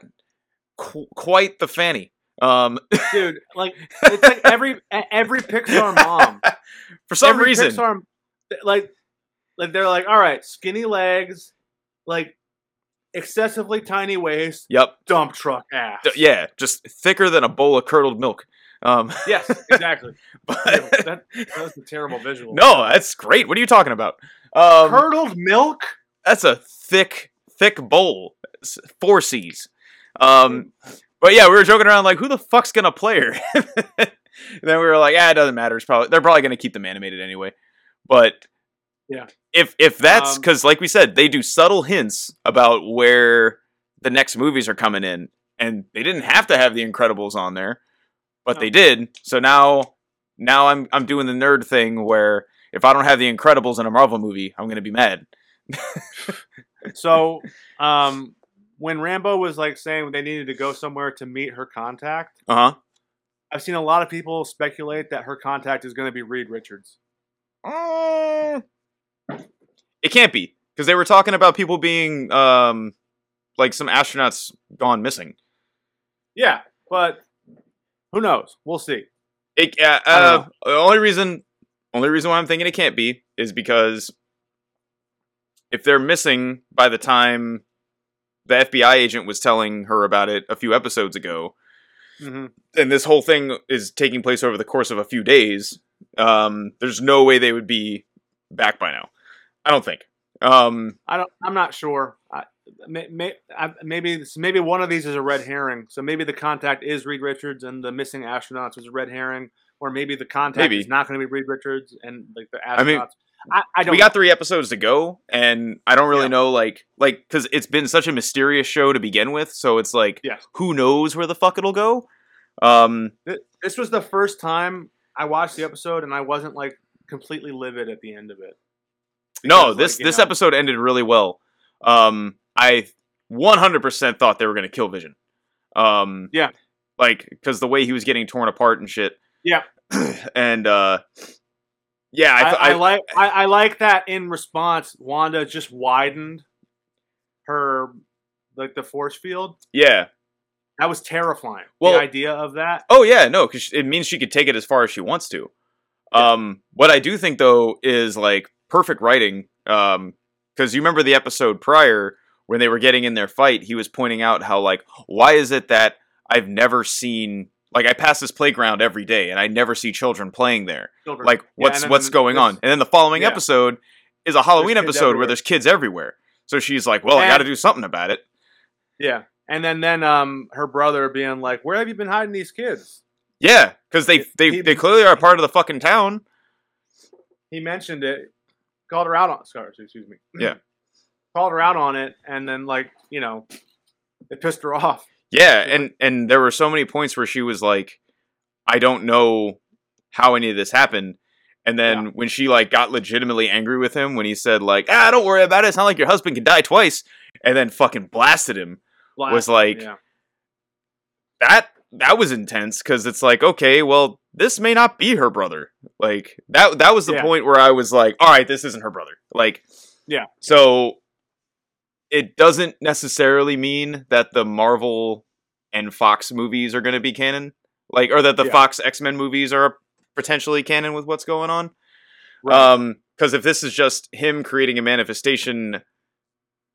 qu- quite the fanny. Um, dude. Like it's like every every Pixar mom. for some every reason, Pixar, like like they're like, all right, skinny legs, like excessively tiny waist, yep, dump truck ass. D- yeah, just thicker than a bowl of curdled milk. Um, Yes, exactly. but that, that was a terrible visual. no, that's great. What are you talking about? Um, curdled milk. that's a thick, thick bowl. Four C's. Um, but yeah, we were joking around like, who the fuck's gonna play her? then we were like, ah, it doesn't matter. It's probably they're probably gonna keep them animated anyway. But Yeah. if if that's Um, because, like we said, they do subtle hints about where the next movies are coming in, and they didn't have to have the Incredibles on there, but No. they did. So now, now I'm I'm doing the nerd thing where if I don't have the Incredibles in a Marvel movie, I'm gonna be mad. So, um, when Rambeau was like saying they needed to go somewhere to meet her contact, Uh huh. I've seen a lot of people speculate that her contact is going to be Reed Richards. Uh, it can't be because they were talking about people being um like some astronauts gone missing. Yeah, but who knows? We'll see. It, uh, uh, the only reason, only reason why I'm thinking it can't be is because if they're missing by the time the FBI agent was telling her about it a few episodes ago, hmm and this whole thing is taking place over the course of a few days, um, there's no way they would be back by now. I don't think. Um, I don't. I'm not sure. I, may, may, I, maybe maybe one of these is a red herring. So maybe the contact is Reed Richards and the missing astronauts was a red herring, or maybe the contact Maybe. is not going to be Reed Richards and like the astronauts. I mean, I, I don't. we got three episodes to go and i don't really Yeah. know like like because it's been such a mysterious show to begin with so it's like Yes. who knows where the fuck it'll go um This was the first time I watched the episode and I wasn't like completely livid at the end of it. no this like, this know- episode ended really well um i 100% thought they were going to kill vision um Yeah. like because the way he was getting torn apart and shit Yeah. and uh yeah i, I, th- I, I, like I, I like that in response, Wanda just widened her like the force field. yeah That was terrifying. Well- the idea of that. Oh yeah, no, because it means she could take it as far as she wants to. Um, what I do think though is like perfect writing. Um, because you remember the episode prior when they were getting in their fight, he was pointing out how like why is it that I've never seen like I pass this playground every day and I never see children playing there. Children. Like what's and then what's going on? And then the following yeah. episode is a Halloween episode where there's kids everywhere. So she's like, well, I got to do something about it. Yeah, and then then um her brother being like, "Where have you been hiding these kids?" Yeah, because they they He- they clearly are part of the fucking town. He mentioned it, called her out on. Sorry, excuse me. Yeah. called her out on it, and then like you know, it pissed her off. Yeah, and and there were so many points where she was like, "I don't know how any of this happened," and then Yeah. when she like got legitimately angry with him when he said like, "Ah, don't worry about it. It's not like your husband can die twice," and then fucking blasted him. Was like- yeah. That that was intense because it's like, okay, well, this may not be her brother. Like that that was the Yeah. point where I was like, all right, this isn't her brother. Like, Yeah. So it doesn't necessarily mean that the Marvel and Fox movies are going to be canon, like, or that the Yeah. Fox X Men movies are potentially canon with what's going on. Right. Um, because if this is just him creating a manifestation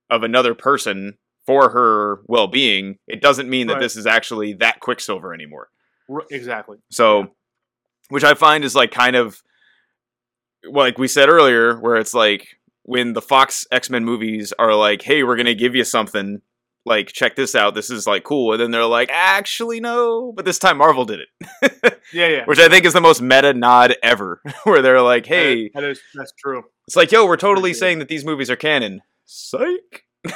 of another person for her well being, it doesn't mean that Right. this is actually that Quicksilver anymore. R- exactly. So, Yeah. which I find is like kind of like we said earlier, where it's like when the Fox X Men movies are like, "Hey, we're gonna give you something." Like, check this out. This is like cool, and then they're like, "Actually, no." But this time, Marvel did it, Yeah, yeah. which I think is the most meta nod ever. Where they're like, "Hey, that is that's true. it's like, yo, we're totally it. saying that these movies are canon." Psych.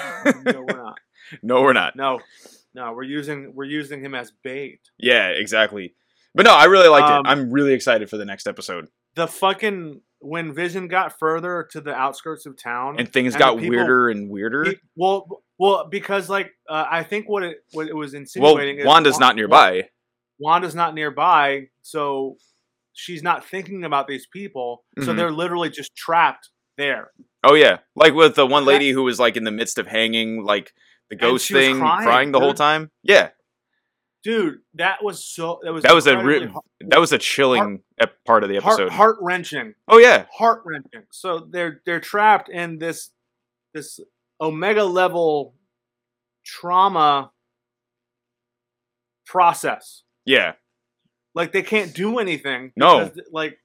No, we're not. no, we're not. No, no, we're using we're using him as bait. Yeah, exactly. But no, I really liked Um, it. I'm really excited for the next episode. The fucking when Vision got further to the outskirts of town, And things and got people- weirder and weirder. he- well, well, because like uh, I think what it what it was well, insinuating. is Wanda's Wa- not nearby. Wanda's not nearby, so she's not thinking about these people. So Mhm. they're literally just trapped there. Oh yeah, like with the one lady who was like in the midst of hanging, like the ghost thing, crying, crying, the whole time. Yeah, Dude, that was so. That was that was a ri- that was a chilling ep- part of the episode. heart wrenching. oh yeah, heart wrenching. So they're they're trapped in this this omega level trauma process. yeah, Like they can't do anything. No. because, like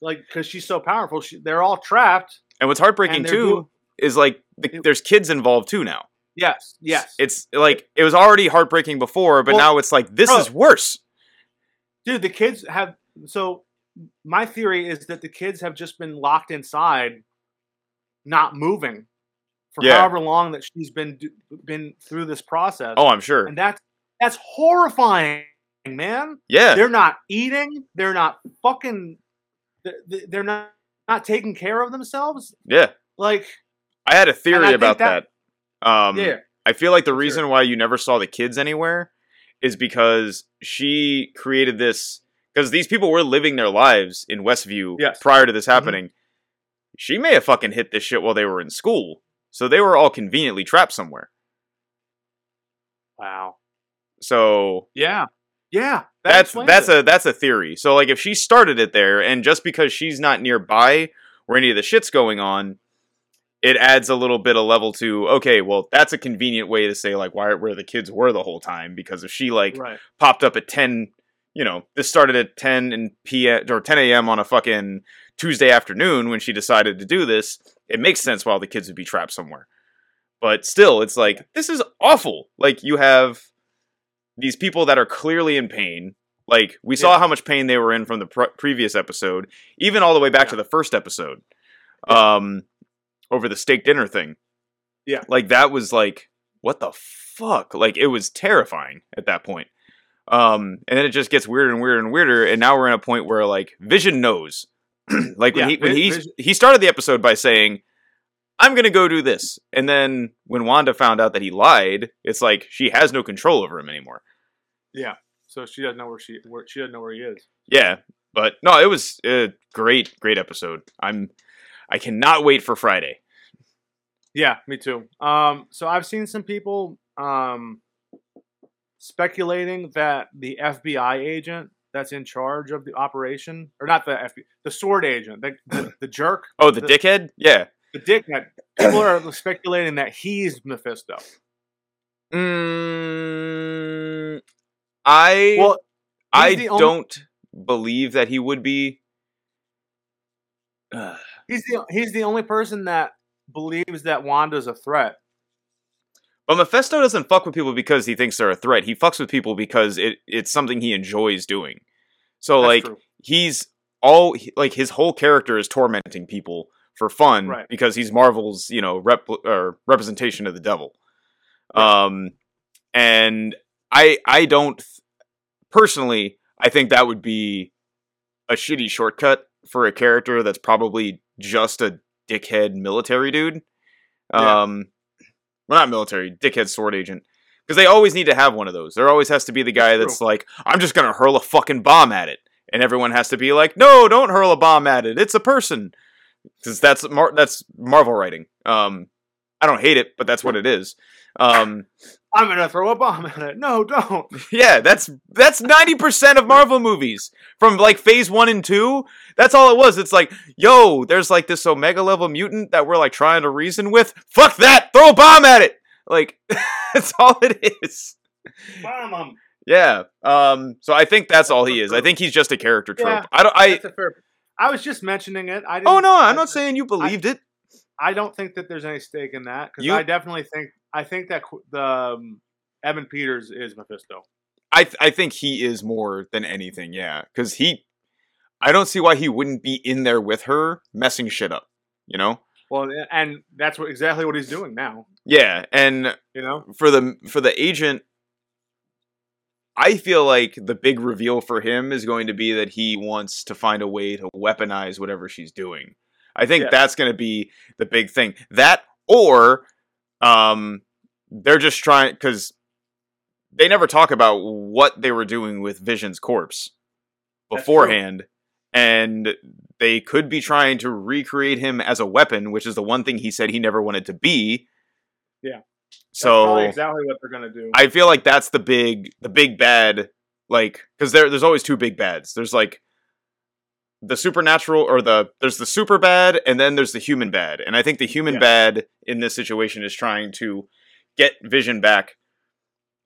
like because she's so powerful. She, they're all trapped. and what's heartbreaking And too doing- is like the, there's kids involved too now. Yes, yes, It's like it was already heartbreaking before, but Well, now it's like this bro. is worse. dude. The kids have so. My theory is that the kids have just been locked inside, not moving, for Yeah. however long that she's been been through this process. Oh, I'm sure. and that's that's horrifying, man. Yeah, They're not eating. They're not fucking. they're- not not taking care of themselves. yeah. Like, I had a theory about that. that- Um, yeah, I feel like the Sure. reason why you never saw the kids anywhere is because she created this because these people were living their lives in Westview Yes. prior to this Mhm. happening. She may have fucking hit this shit while they were in school. So they were all conveniently trapped somewhere. wow, So yeah, yeah. that that's that's it. a that's a theory. So like if she started it there and just because she's not nearby where any of the shit's going on, it adds a little bit of level to okay, well that's a convenient way to say like why where the kids were the whole time because if she like right. popped up at 10 you know this started at 10 and p.m or 10 a.m on a fucking tuesday afternoon when she decided to do this it makes sense why the kids would be trapped somewhere. But still it's like this is awful. Like you have these people that are clearly in pain. Like we saw how much pain they were in from the pre- previous episode even all the way back to the first episode. Um over the steak dinner thing Yeah. like that was like what the fuck like it was terrifying at that point um and then it just gets weirder and weirder and weirder and now we're in a point where like vision knows like when Yeah, he when he Vision- he started the episode by saying i'm gonna go do this and then when wanda found out that he lied it's like she has no control over him anymore Yeah. So she doesn't know where she where she doesn't know where he is. yeah but no it was a great great episode i'm i cannot wait for friday Yeah, me too. Um, so I've seen some people um speculating that the FBI agent that's in charge of the operation, or not the FBI, the sword agent, the the, the jerk, oh the The- dickhead yeah the dickhead. People are speculating that he's Mephisto. mm, i Well, I he's the only- don't believe that he would be. Ugh. He's the he's the only person that believes that Wanda's a threat. but Mephisto doesn't fuck with people because he thinks they're a threat. He fucks with people because it it's something he enjoys doing. So That's like true. he's all like his whole character is tormenting people for fun Right. because he's Marvel's you know rep or representation of the devil. Um, and I I don't personally I think that would be a shitty shortcut for a character that's probably just a dickhead military dude. Yeah. Um, well, not military, dickhead sword agent. Because they always need to have one of those. There always has to be the guy True. that's like, I'm just gonna hurl a fucking bomb at it, and everyone has to be like, No, don't hurl a bomb at it. It's a person. Because that's Mar- that's Marvel writing. Um, I don't hate it, but that's what it is. Um, I'm gonna throw a bomb at it. No, don't. yeah, that's that's ninety percent of Marvel movies from like Phase One and Two. That's all it was. It's like, yo, there's like this Omega level mutant that we're like trying to reason with. Fuck that! Throw a bomb at it. Like that's all it is. Bomb 'em. Yeah. Um. So I think that's all he is. I think he's just a character trope. Yeah, I don't. I. That's a fair. I was just mentioning it. I didn't, Oh no, I'm not saying you believed it. I don't think that there's any stake in that because I definitely think I think that the um, Evan Peters is Mephisto. I th- I think he is more than anything, yeah, because he, I don't see why he wouldn't be in there with her messing shit up, you know? Well, and that's what exactly what he's doing now. Yeah, and You know, for the for the agent, I feel like the big reveal for him is going to be that he wants to find a way to weaponize whatever she's doing. I think Yeah. that's going to be the big thing. That or um they're just trying cuz they never talk about what they were doing with Vision's corpse beforehand and they could be trying to recreate him as a weapon, which is the one thing he said he never wanted to be. Yeah. So exactly what they're gonna do. I feel like that's the big the big bad like because there there's always two big bads. There's like the supernatural or the there's the super bad and then there's the human bad. And I think the human Yeah. bad in this situation is trying to get Vision back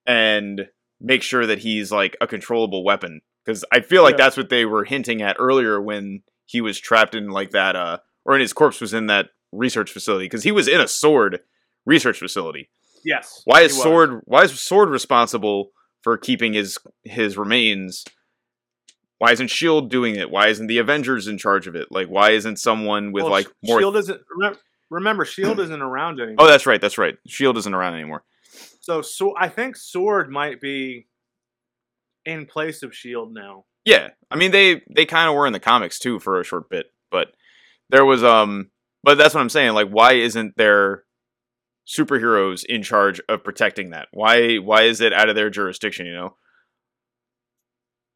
and make sure that he's like a controllable weapon. Because I feel like Yeah. that's what they were hinting at earlier when he was trapped in like that uh or in his corpse was in that research facility because he was in a sword research facility. yes. Why is. Sword why is Sword responsible for keeping his his remains? Why isn't Shield doing it? Why isn't the Avengers in charge of it? Like why isn't someone with Well, like more Shield isn't. Remember, remember Shield isn't around anymore. Oh, that's right, that's right. Shield isn't around anymore. So, so I think Sword might be in place of Shield now. Yeah. I mean they they kind of were in the comics too for a short bit, but there was um but that's what I'm saying, like why isn't there superheroes in charge of protecting that? Why why is it out of their jurisdiction, you know?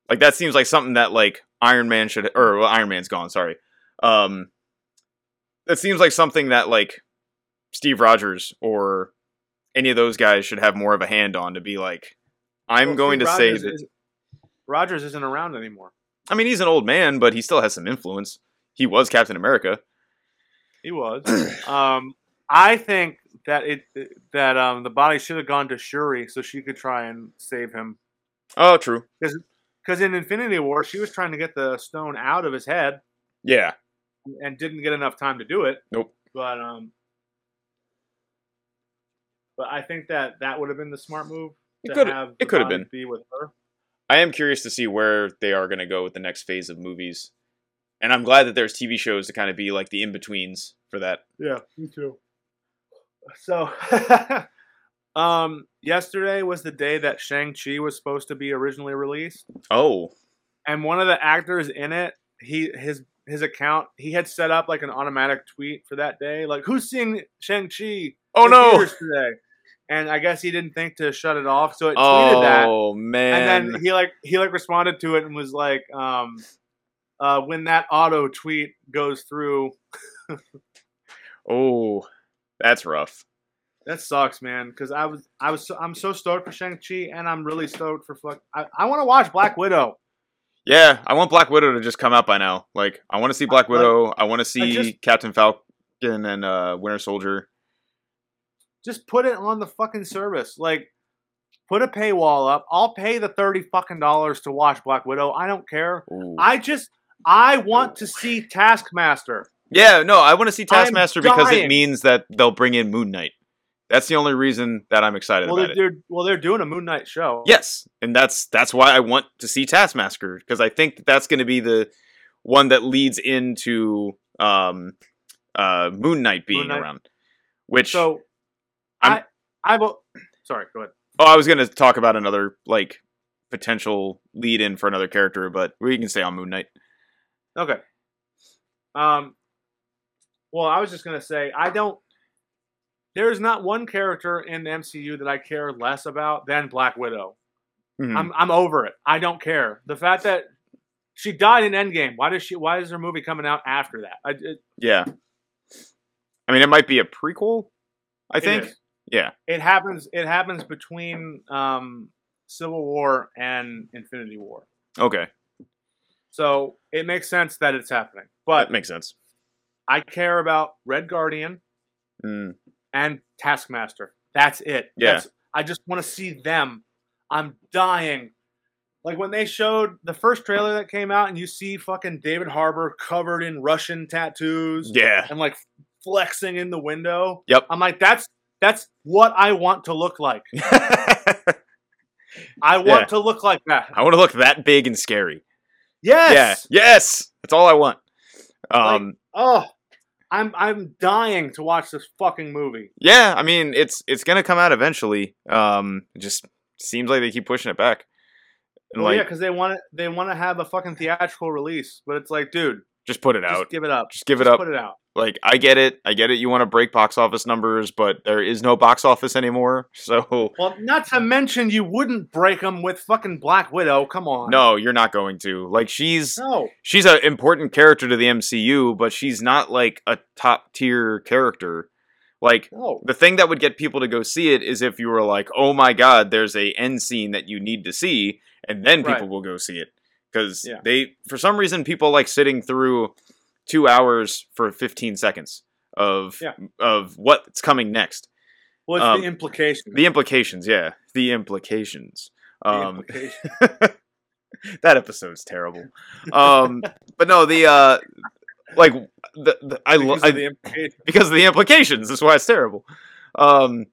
Like that seems like something that like Iron Man should or well, Iron Man's gone, sorry. Um that seems like something that like Steve Rogers or any of those guys should have more of a hand on to be like I'm Well, going Steve to say Rogers that is- Rogers isn't around anymore. I mean, he's an old man, but he still has some influence. He was Captain America. He was. um, I think that it that um the body should have gone to Shuri so she could try and save him. Oh, true. Because in Infinity War, she was trying to get the stone out of his head Yeah. and didn't get enough time to do it. Nope. But um, but I think that that would have been the smart move. It could- have it could have been. be with her. I am curious to see where they are going to go with the next phase of movies. And I'm glad that there's TV shows to kind of be like the in betweens for that. Yeah, me too. So, um, yesterday was the day that Shang Chi was supposed to be originally released, Oh. and one of the actors in it, he his his account, he had set up like an automatic tweet for that day, like "Who's seeing Shang Chi Oh, no. today?" And I guess he didn't think to shut it off, so it tweeted that, Oh, man. and then he like he like responded to it and was like, um, uh, when that auto tweet goes through, oh, that's rough. That sucks, man. Because I was, I was, so, I'm so stoked for Shang Chi, and I'm really stoked for fuck. I, I want to watch Black Widow. Yeah, I want Black Widow to just come out by now. Like, I want to see Black Widow. I want to see just- Captain Falcon and uh, Winter Soldier. Just put it on the fucking service. Like, put a paywall up. I'll pay the thirty fucking dollars to watch Black Widow. I don't care. Ooh. I just, I want to see Taskmaster. Yeah, no, I want to see Taskmaster because it means that they'll bring in Moon Knight. That's the only reason that I'm excited Well, about they're, it. they're well, they're doing a Moon Knight show. Yes, and that's that's why I want to see Taskmaster because I think that that's going to be the one that leads into um, uh, Moon Knight being Moon Knight. around. Which So, I'm- I, I will. Sorry, go ahead. oh, I was going to talk about another like potential lead in for another character, but we can stay on Moon Knight. Okay. Um. Well, I was just gonna say I don't. There is not one character in the MCU that I care less about than Black Widow. Mhm. I'm I'm over it. I don't care. The fact that she died in Endgame. Why does she? Why is her movie coming out after that? I, it, yeah, I mean it might be a prequel. I think. is. Yeah. it happens. It happens between um, Civil War and Infinity War. Okay, So it makes sense that it's happening. But that makes sense. I care about Red Guardian. Mm. And Taskmaster. That's it. Yeah. That's, I just want to see them. I'm dying. Like when they showed the first trailer that came out, and you see fucking David Harbour covered in Russian tattoos Yeah. and like flexing in the window. Yep. I'm like, that's that's what I want to look like. I want Yeah. to look like that. I want to look that big and scary. Yes. Yeah. Yes. That's all I want. Um. Oh, I'm I'm dying to watch this fucking movie. yeah. I mean, it's it's gonna come out eventually. Um. It just seems like they keep pushing it back. And Well, like, yeah, because they want it. They want to have a fucking theatrical release, but it's like, dude, just put it just out. give it up. Just give it up. Put it out. Like, I get it. I get it. You want to break box office numbers, but there is no box office anymore. So Well, not to mention you wouldn't break them with fucking Black Widow. Come on. no, you're not going to. Like, she's No. she's an important character to the MCU, but she's not like a top tier character. Like No. the thing that would get people to go see it is if you were like, "Oh my god, there's a end scene that you need to see," and then people Right. will go see it because Yeah. they, for some reason, people like sitting through two hours for 15 seconds of Yeah. of what's coming next. What's Um, the implication? The implications, yeah, the implications. The Um, implication. that episode's terrible. Um, but no, the uh, like the, the I, Because I of the because of the implications. That's why it's terrible. Um,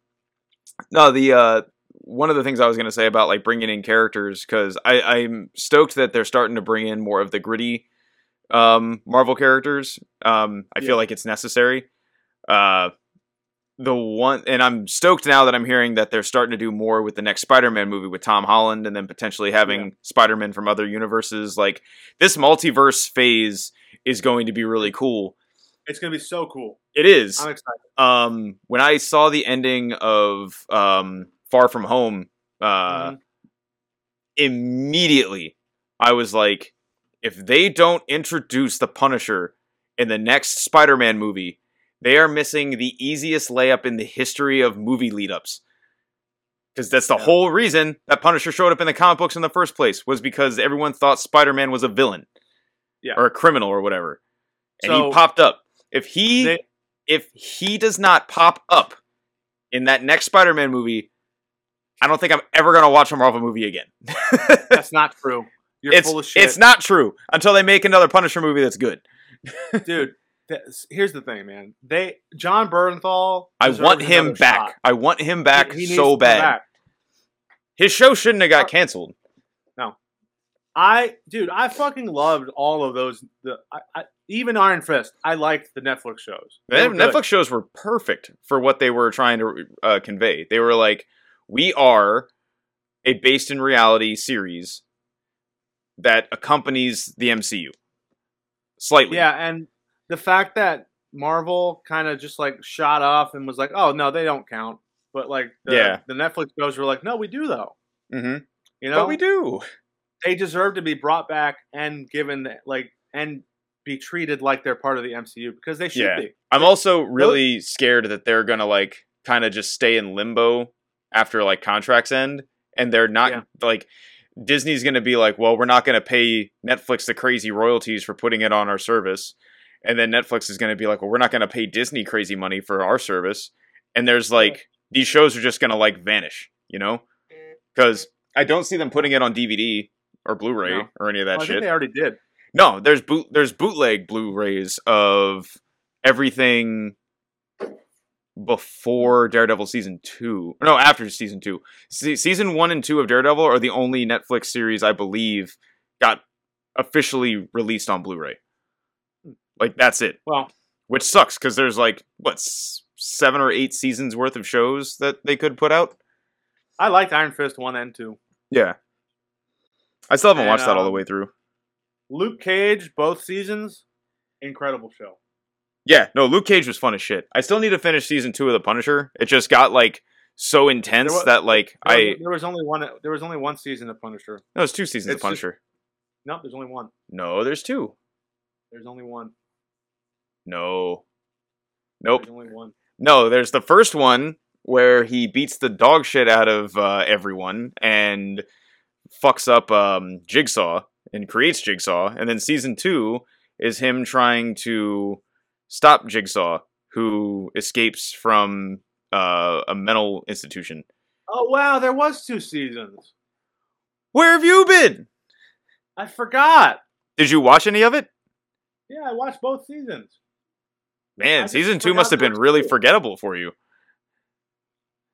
no, the uh, one of the things I was gonna say about like bringing in characters because I I'm stoked that they're starting to bring in more of the gritty um Marvel characters. Um, I Yeah. feel like it's necessary. Uh. The one, and I'm stoked now that I'm hearing that they're starting to do more with the next Spider-Man movie with Tom Holland, and then potentially having Yeah. Spider-Man from other universes. Like this multiverse phase is going to be really cool. It's gonna be so cool. It is I'm excited. um when I saw the ending of um Far From Home, uh Mhm. immediately I was like, if they don't introduce the Punisher in the next Spider-Man movie, they are missing the easiest layup in the history of movie lead-ups. Because that's the Yeah. whole reason that Punisher showed up in the comic books in the first place was because everyone thought Spider-Man was a villain, Yeah. or a criminal or whatever, and So- he popped up. If he They- if he does not pop up in that next Spider-Man movie, I don't think I'm ever gonna watch a Marvel movie again. that's not true. You're it's full of shit. it's not true until they make another Punisher movie that's good. dude. here's the thing, man. They Jon Bernthal. I want him back. shot. I want him back He- he so bad. back. His show shouldn't have got canceled. No, I, dude, I fucking loved all of those. The I, I, even Iron Fist. I liked the Netflix shows. They good. Netflix shows were perfect for what they were trying to uh, convey. They were like, we are a based in reality series that accompanies the MCU slightly. Yeah, and the fact that Marvel kind of just like shot off and was like, "Oh no, they don't count," but like, the, Yeah. the Netflix shows were like, "No, we do though." hmm You know, but we do. they deserve to be brought back and given like and be treated like they're part of the MCU because they should Yeah. be. I'm also really scared that they're gonna like kind of just stay in limbo after like contracts end, and they're not Yeah. like Disney's gonna be like, well, we're not gonna pay Netflix the crazy royalties for putting it on our service, and then Netflix is gonna be like, well, we're not gonna pay Disney crazy money for our service, and there's like these shows are just gonna like vanish, you know, because I don't see them putting it on DVD or Blu-ray No. or any of that Well, shit. they already did. No, there's boot there's bootleg Blu-rays of everything before Daredevil season 2. No, after season 2. Se- season 1 and 2 of Daredevil are the only Netflix series I believe got officially released on Blu-ray. Like that's it. Well, Which sucks cuz there's like what s- 7 or 8 seasons worth of shows that they could put out. I liked Iron Fist one and two. Yeah. I still haven't And, watched that all the um, way through. Luke Cage, both seasons, incredible show. Yeah, no, Luke Cage was fun as shit. I still need to finish season two of The Punisher. It just got like so intense There wa- that like There, I was, there was only one. There was only one season of Punisher. no, it's two seasons It's of just- Punisher. No, there's only one. No, there's two. There's only one. No, nope. There's only one. No, there's the first one where he beats the dog shit out of uh, everyone and fucks up um, Jigsaw and creates Jigsaw, and then season two is him trying to stop Jigsaw, who escapes from uh, a mental institution. Oh wow, there was two seasons. Where have you been? I forgot. Did you watch any of it? Yeah, I watched both seasons. Man, just season two must have been really two. forgettable for you.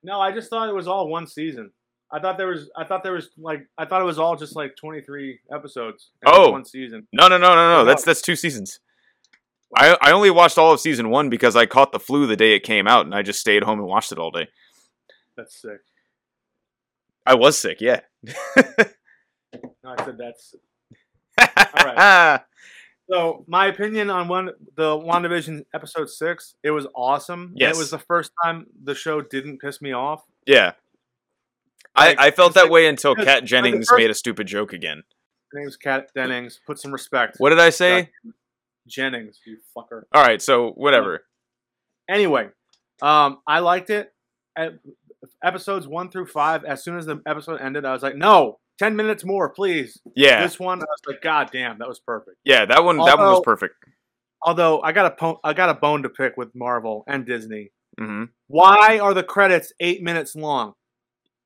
No, I just thought it was all one season. I thought there was. I thought there was like. I thought it was all just like twenty three episodes. in Oh. one season. No, no, no, no. No. That's that's two seasons. I I only watched all of season one because I caught the flu the day it came out, and I just stayed home and watched it all day. That's sick. I was sick, yeah. No, I said that's. right. So my opinion on one the WandaVision episode six, it was awesome. And Yes. it was the first time the show didn't piss me off. yeah. Like, I, I felt that like- way until Kat Jennings first- made a stupid joke again. Her name's Kat Dennings. Put some respect. What did I say? Jennings, you fucker. All right, so whatever. Anyway, um, I liked it. Ep- Episodes one through five. As soon as the episode ended, I was like, "No, ten minutes more, please." Yeah, This one, I was like, "God damn, that was perfect." yeah, that one that one was perfect. Although I got a po- I got a bone to pick with Marvel and Disney. hmm Why are the credits eight minutes long?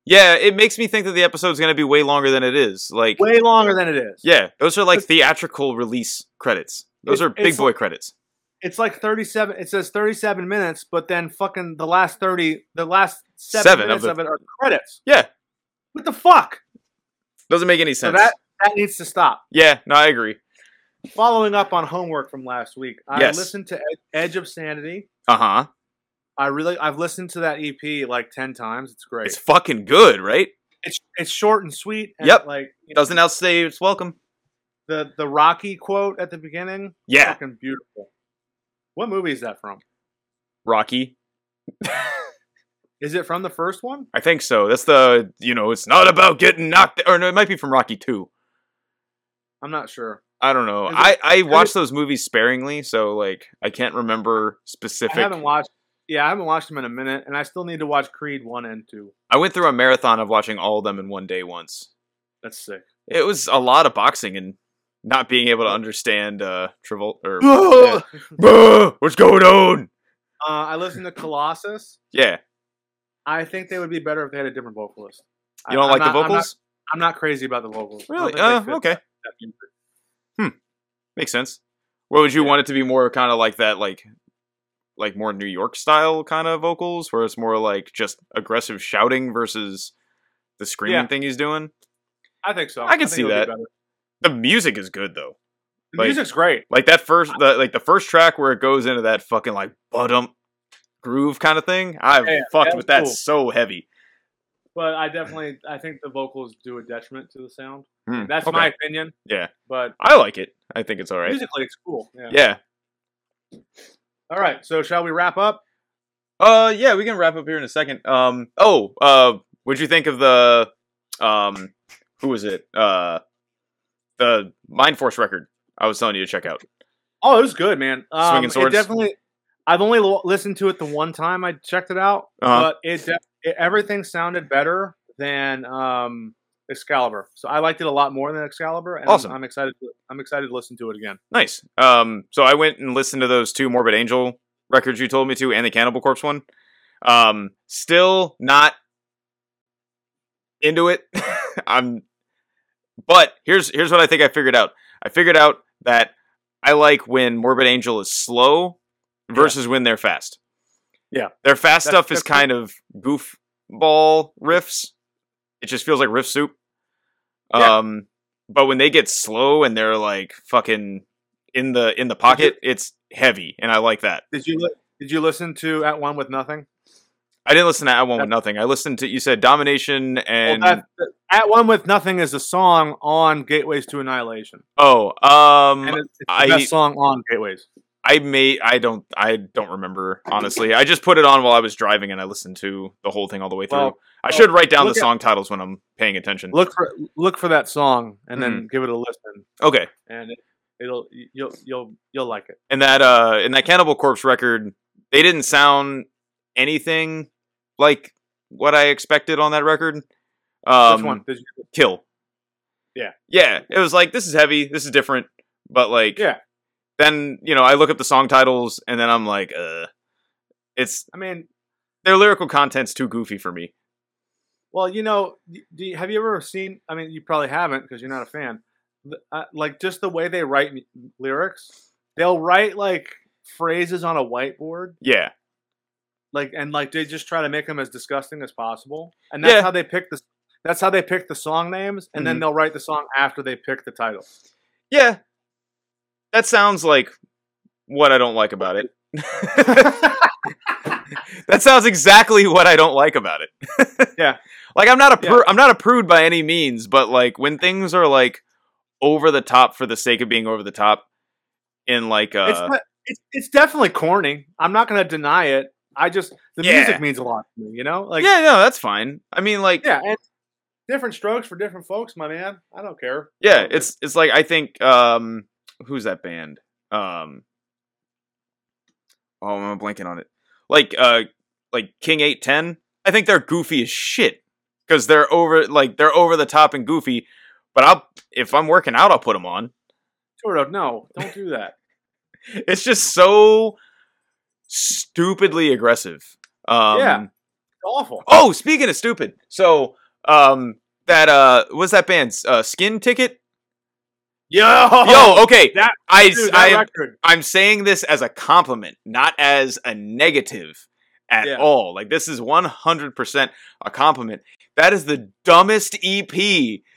Yeah, it makes me think that the episode's gonna be way longer than it is. Like, Way longer than it is. yeah, those are like theatrical release credits. Those It's- are big boy like- credits. It's like thirty-seven. It says thirty-seven minutes, but then fucking the last thirty, the last seven, Seven of minutes the- of, it are credits. Yeah, What the fuck? doesn't make any So sense. that that needs to stop. yeah, no, I agree. Following up on homework from last week, I Yes. listened to Ed- Edge of Sanity. Uh huh. I really, I've listened to that EP like ten times. It's great. It's fucking good, right? It's it's short and sweet. And Yep. Like Doesn't outstay its welcome. the the Rocky quote at the beginning. Yeah, Fucking beautiful. What movie is that from? Rocky. Is it from the first one? I think so. That's the you know, it's not about getting knocked. Or no, it might be from Rocky Two. I'm not sure. I don't know. It- I I watch those movies sparingly, so like I can't remember specific. I haven't watched. Yeah, I haven't watched them in a minute, and I still need to watch Creed one and two. I went through a marathon of watching all of them in one day once. That's sick. It was a lot of boxing and not being able to understand uh Travolta or uh, "Bruh, what's going on? Uh, I listened to Colossus. Yeah, I think they would be better if they had a different vocalist. I- you don't I'm like the not- I'm not- vocals? I'm not, crazy about the vocals. Really? Uh, okay, music. makes sense. What would you Yeah. want it to be more kind of like that, like like more New York style kind of vocals, where it's more like just aggressive shouting versus the screaming Yeah. thing he's doing? I think so. I can think see that. The music is good though. The Like- music's great. Like that first, the, like the first track where it goes into that fucking like bottom groove kind of thing. I Yeah, fucked that with that cool. so heavy. But I definitely, I think the vocals do a detriment to the sound. Hmm, That's okay. my opinion. Yeah. But I like it. I think it's all right. musically, it's cool. Yeah. Yeah. All right. So shall we wrap up? Uh, yeah, we can wrap up here in a second. Um, oh, uh, what'd you think of the, um, who was it? Uh, the Mind Force record. I was telling you to check out. Oh, it was good, man. Um, Swinging it swords? definitely. I've only lo- listened to it the one time I checked it out, Uh-huh. but it, de- it everything sounded better than um, Excalibur. So I liked it a lot more than Excalibur, and Awesome. I'm, I'm excited. To, I'm excited to listen to it again. Nice. Um, so I went and listened to those two Morbid Angel records you told me to, and the Cannibal Corpse one. Um, still not into it. I'm, but here's here's what I think I figured out. I figured out that I like when Morbid Angel is slow versus when they're fast. Yeah. their fast That's- stuff is that's cool. kind of goofball riffs. It just feels like riff soup. Yeah. Um, but when they get slow and they're like fucking in the in the pocket, it's heavy, and I like that. Did you li- Did you listen to At One with Nothing? I didn't listen to At One with Nothing. I listened to you said Domination and well, that, At One with Nothing is a song on Gateways to Annihilation, oh, um, and it's, it's the I- best song on Gateways. I may I don't I don't remember honestly. I just put it on while I was driving and I listened to the whole thing all the way through. Well, I should write down the at- song titles when I'm paying attention. Look for look for that song and then Mm-hmm. give it a listen, Okay. and it, it'll you'll you'll you'll like it. And that uh in that Cannibal Corpse record, they didn't sound anything like what I expected on that record. Um Which one? You, Kill. Yeah. Yeah. It was like this is heavy, this is different, but like yeah, then, you know, I look up the song titles and then I'm like, uh it's I mean, their lyrical content's too goofy for me. well, you know, do you, have you ever seen? I mean, you probably haven't because you're not a fan. Uh, like just the way they write m- lyrics, they'll write like phrases on a whiteboard, Yeah. like and like they just try to make them as disgusting as possible, and that's Yeah. how they pick the that's how they pick the song names, and then Mhm. they'll write the song after they pick the title. Yeah. That sounds like what I don't like about it. that sounds exactly what I don't like about it. Yeah. Like I'm not a Yeah. pr- I'm not a prude by any means, but like when things are like over the top for the sake of being over the top in like uh it's, not- it's it's definitely corny. I'm not going to deny it. I just the Yeah. music means a lot to me, you know. Like Yeah, no, that's fine. I mean like yeah, and different strokes for different folks, my man. I don't care. yeah, it's it's like I think um who's that band? Um Oh, I'm blanking on it. Like uh like King 810. I think they're goofy as shit cuz they're over like they're over the top and goofy, but I'll if I'm working out I'll put them on. sort of no, don't do that. It's just so stupidly aggressive. Um Yeah. Awful. Oh, speaking of stupid. So, um that uh what's that band's uh Skin Ticket? Yo, Yo, okay. that- I dude, I that record. I'm saying this as a compliment, not as a negative at Yeah. all. Like this is 100% a compliment. That is the dumbest EP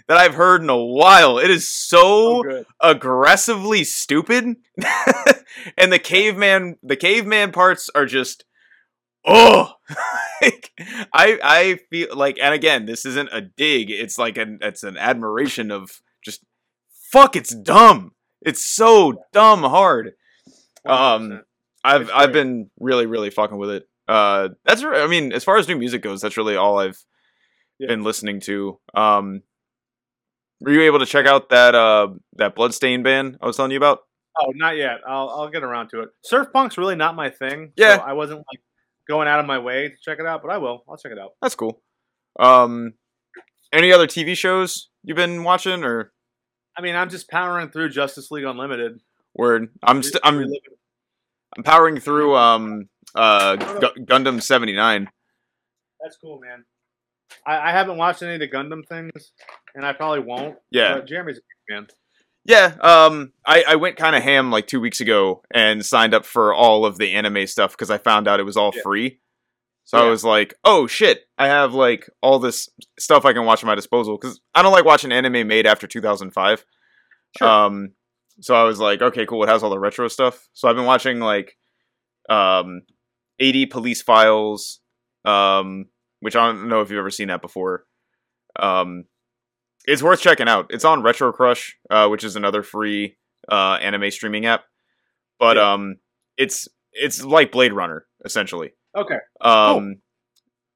that I've heard in a while. It is so good. aggressively stupid. and the caveman the caveman parts are just oh like, I I feel like and again, this isn't a dig. It's like an it's an admiration of fuck it's dumb. It's so dumb hard. Um, I've I've been really really fucking with it. Uh, that's I mean, as far as new music goes, that's really all I've Yeah. been listening to. Um, were you able to check out that uh that Bloodstain band I was telling you about? oh, not yet. I'll I'll get around to it. Surf punk's really not my thing. Yeah. so I wasn't like going out of my way to check it out, but I will. I'll check it out. That's cool. Um, any other TV shows you've been watching or I mean, I'm just powering through Justice League Unlimited. word? I'm st- I'm I'm powering through um uh Gu- Gundam seventy nine. That's cool, man. I, I haven't watched any of the Gundam things, and I probably won't. Yeah. but Jeremy's a big fan. Yeah, um, I, I went kind of ham like two weeks ago and signed up for all of the anime stuff because I found out it was all Yeah. free. So I was like, oh shit, I have like all this stuff I can watch at my disposal because I don't like watching anime made after 2005. Sure. Um, so I was like, okay, cool, it has all the retro stuff. So I've been watching like um, AD Police Files, um, which I don't know if you've ever seen that before. Um, it's worth checking out. It's on RetroCrush, uh, which is another free uh, anime streaming app. But Yeah. um, it's it's like Blade Runner essentially. Okay. Um,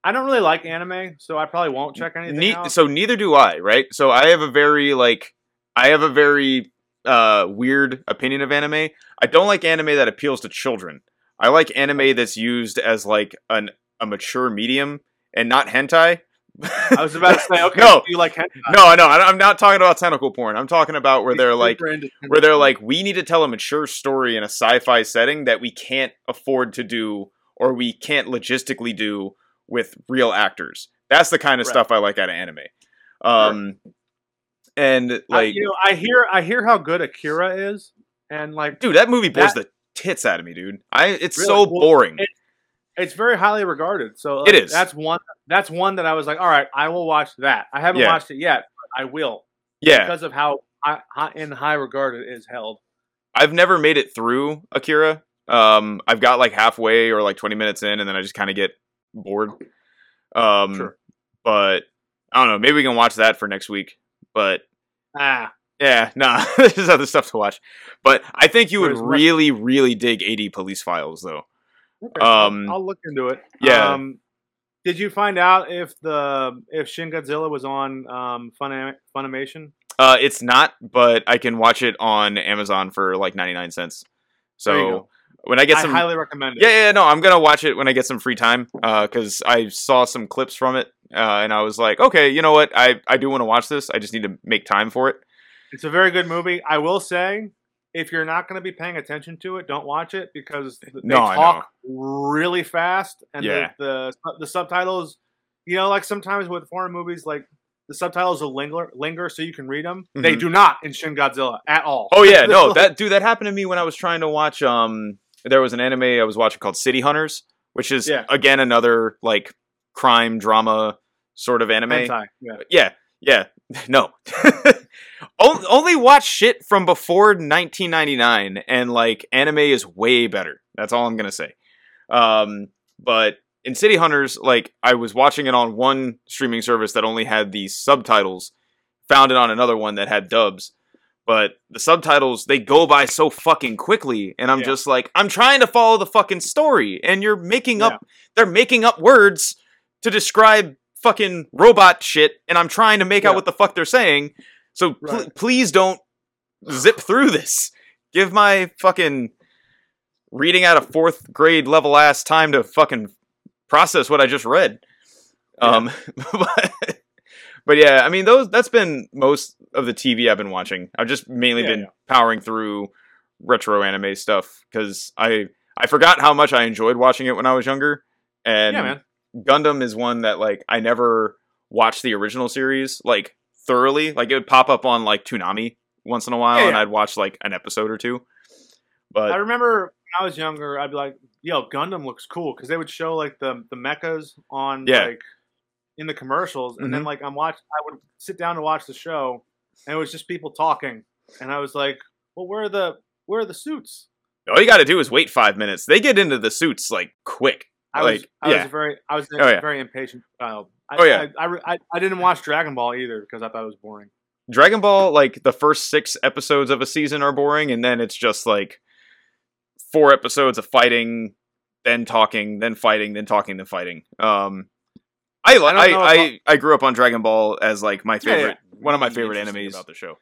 I don't really like anime, so I probably won't check anything ne- out. so neither do I, right? So I have a very like I have a very uh weird opinion of anime. I don't like anime that appeals to children. I like anime that's used as like an a mature medium and not hentai. I was about to say, okay, No. do you like hentai? no, no, I'm not talking about tentacle porn. I'm talking about where they're like where they're like we need to tell a mature story in a sci-fi setting that we can't afford to do or we can't logistically do with real actors. That's the kind of Right. stuff I like out of anime. Um and I, like you know, I hear I hear how good Akira is, and like dude, that movie bores that- the tits out of me, dude. I it's Really? so boring. it- it's very highly regarded. So It is. That's one. That's one that I was like, all right, I will watch that. I haven't Yeah. watched it yet, but I will yeah. because of how in high regard it is held. I've never made it through Akira. Um I've got like halfway or like 20 minutes in and then I just kind of get bored. Um Sure. but I don't know, maybe we can watch that for next week. But Ah, Yeah, nah, there's other stuff to watch. But I think you would There's much- really, really dig AD Police Files, though. okay. Um, I'll, look into it. yeah. Um, did you find out if the if Shin Godzilla was on um, Funam- Funimation? Uh, it's not, but I can watch it on Amazon for like 99 cents. So. When I get some, I highly recommend it. yeah, yeah, no, I'm gonna watch it when I get some free time. Uh, because I saw some clips from it, uh, and I was like, okay, you know what, I I do want to watch this. I just need to make time for it. It's a very good movie. I will say, if you're not going to be paying attention to it, don't watch it because they No, talk really fast, and Yeah. the, the the subtitles. You know, like sometimes with foreign movies, like the subtitles will linger, linger, so you can read them. They Mhm. do not in Shin Godzilla at all. Oh yeah, no, that dude, that happened to me when I was trying to watch um there was an anime I was watching called City Hunters, which is Yeah. again another like crime drama sort of anime. Hentai, Yeah. Yeah, yeah. No. Only watch shit from before 1999 and like anime is way better. That's all I'm to say. Um but in City Hunters like I was watching it on one streaming service that only had the subtitles, found it on another one that had dubs. But the subtitles they go by so fucking quickly and I'm Yeah. just like I'm trying to follow the fucking story and you're making Yeah. up they're making up words to describe fucking robot shit and I'm trying to make out what the fuck they're saying. So pl- please don't zip through this. Give my fucking reading at a fourth grade level ass time to fucking process what I just read. Um, but, but yeah, I mean those that's been most of the TV I've been watching. I've just mainly Yeah, been yeah. powering through retro anime stuff because I I forgot how much I enjoyed watching it when I was younger. And yeah, man. Gundam is one that like I never watched the original series like thoroughly. Like it would pop up on like Toonami once in a while, and. I'd watch like an episode or two. But I remember when I was younger, I'd be like, "Yo, Gundam looks cool," because they would show like the the mechas on Yeah. like in the commercials, and then Mhm. like I'm watch, I would sit down to watch the show, and it was just people talking, and I was like, "Well, where are the where are the suits?" all you got to do is wait five minutes. They get into the suits like quick. I was Like, I yeah. was very I was a Oh, yeah. very impatient child. I, Oh, yeah. I, I, I, I didn't watch Dragon Ball either because I thought it was boring. Dragon Ball, like the first six episodes of a season are boring, and then it's just like four episodes of fighting, then talking, then fighting, then talking, then fighting. Um, I li- I I, I, I, grew up on Dragon Ball as like my Yeah, yeah. favorite, one of my favorite interesting animes about about the show,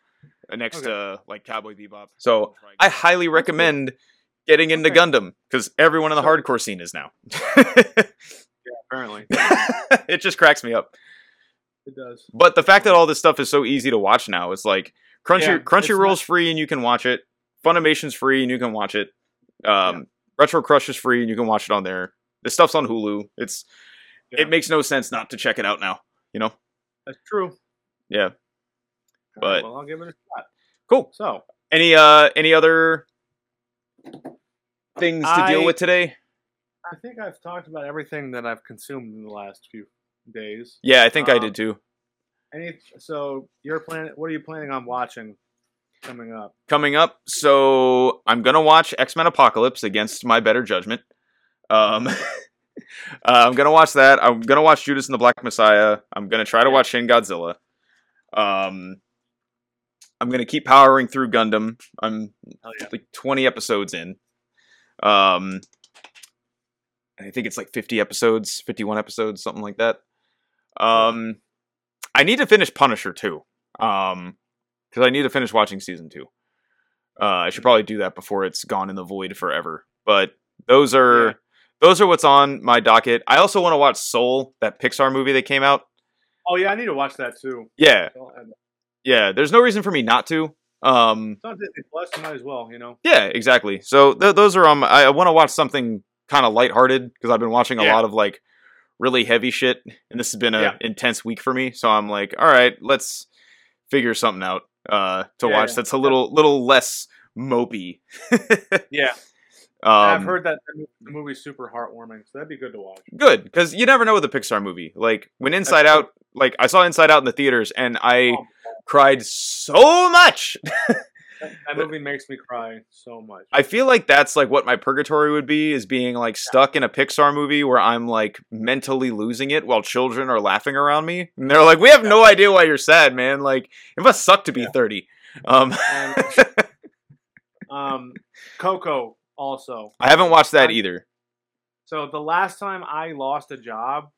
uh, next Okay. to like Cowboy Bebop. So I highly recommend getting into Okay. Gundam because everyone in the So- hardcore scene is now. Yeah, apparently, it just cracks me up. it does. But the fact that all this stuff is so easy to watch now, it's like Crunchy Yeah, Crunchyroll's not- free and you can watch it. Funimation's free and you can watch it. Um, RetroCrush is free and you can watch it on there. This stuff's on Hulu. It's Yeah. it makes no sense not to check it out now. You know? That's true. Yeah. But- well, I'll give it a shot. Cool. So Any uh any other things to deal with today? I think I've talked about everything that I've consumed in the last few days. Yeah, I think I Um, did too. Any so you're planning? What are you planning on watching coming up? Coming up, so I'm gonna watch X Men Apocalypse against my better judgment. Um, uh, I'm gonna watch that. I'm gonna watch Judas and the Black Messiah. I'm gonna try to watch Shin Godzilla. Um, I'm gonna keep powering through Gundam. I'm yeah. like 20 episodes in. Um, I think it's like 50 episodes, 51 episodes, something like that. Um, I need to finish Punisher too. Um, because I need to finish watching season two. Uh, I should probably do that before it's gone in the void forever. But those are Yeah. Those are what's on my docket. I also want to watch Soul, that Pixar movie that came out. Oh yeah, I need to watch that too. Yeah, yeah. There's no reason for me not to. Um, It's on Disney Plus, you might as well. You know. Yeah, exactly. So th- those are um. I, I want to watch something kind of lighthearted because I've been watching a Yeah. lot of like really heavy shit, and this has been an Yeah. intense week for me. So I'm like, all right, let's figure something out uh to Yeah, watch that's a little little less mopey. Yeah, um, I've heard that the movie's super heartwarming, so that'd be good to watch. good because you never know with a Pixar movie. Like when Inside. Out, like I saw Inside Out in the theaters, and I Oh, cried so much. that, that movie makes me cry so much. I feel like that's like what my purgatory would be is being like stuck in a Pixar movie where I'm like mentally losing it while children are laughing around me. And they're like, "We have no idea why you're sad, man. Like it must suck to be Yeah. 30." Um And- um, Coco also. I haven't watched that I- either. So the last time I lost a job,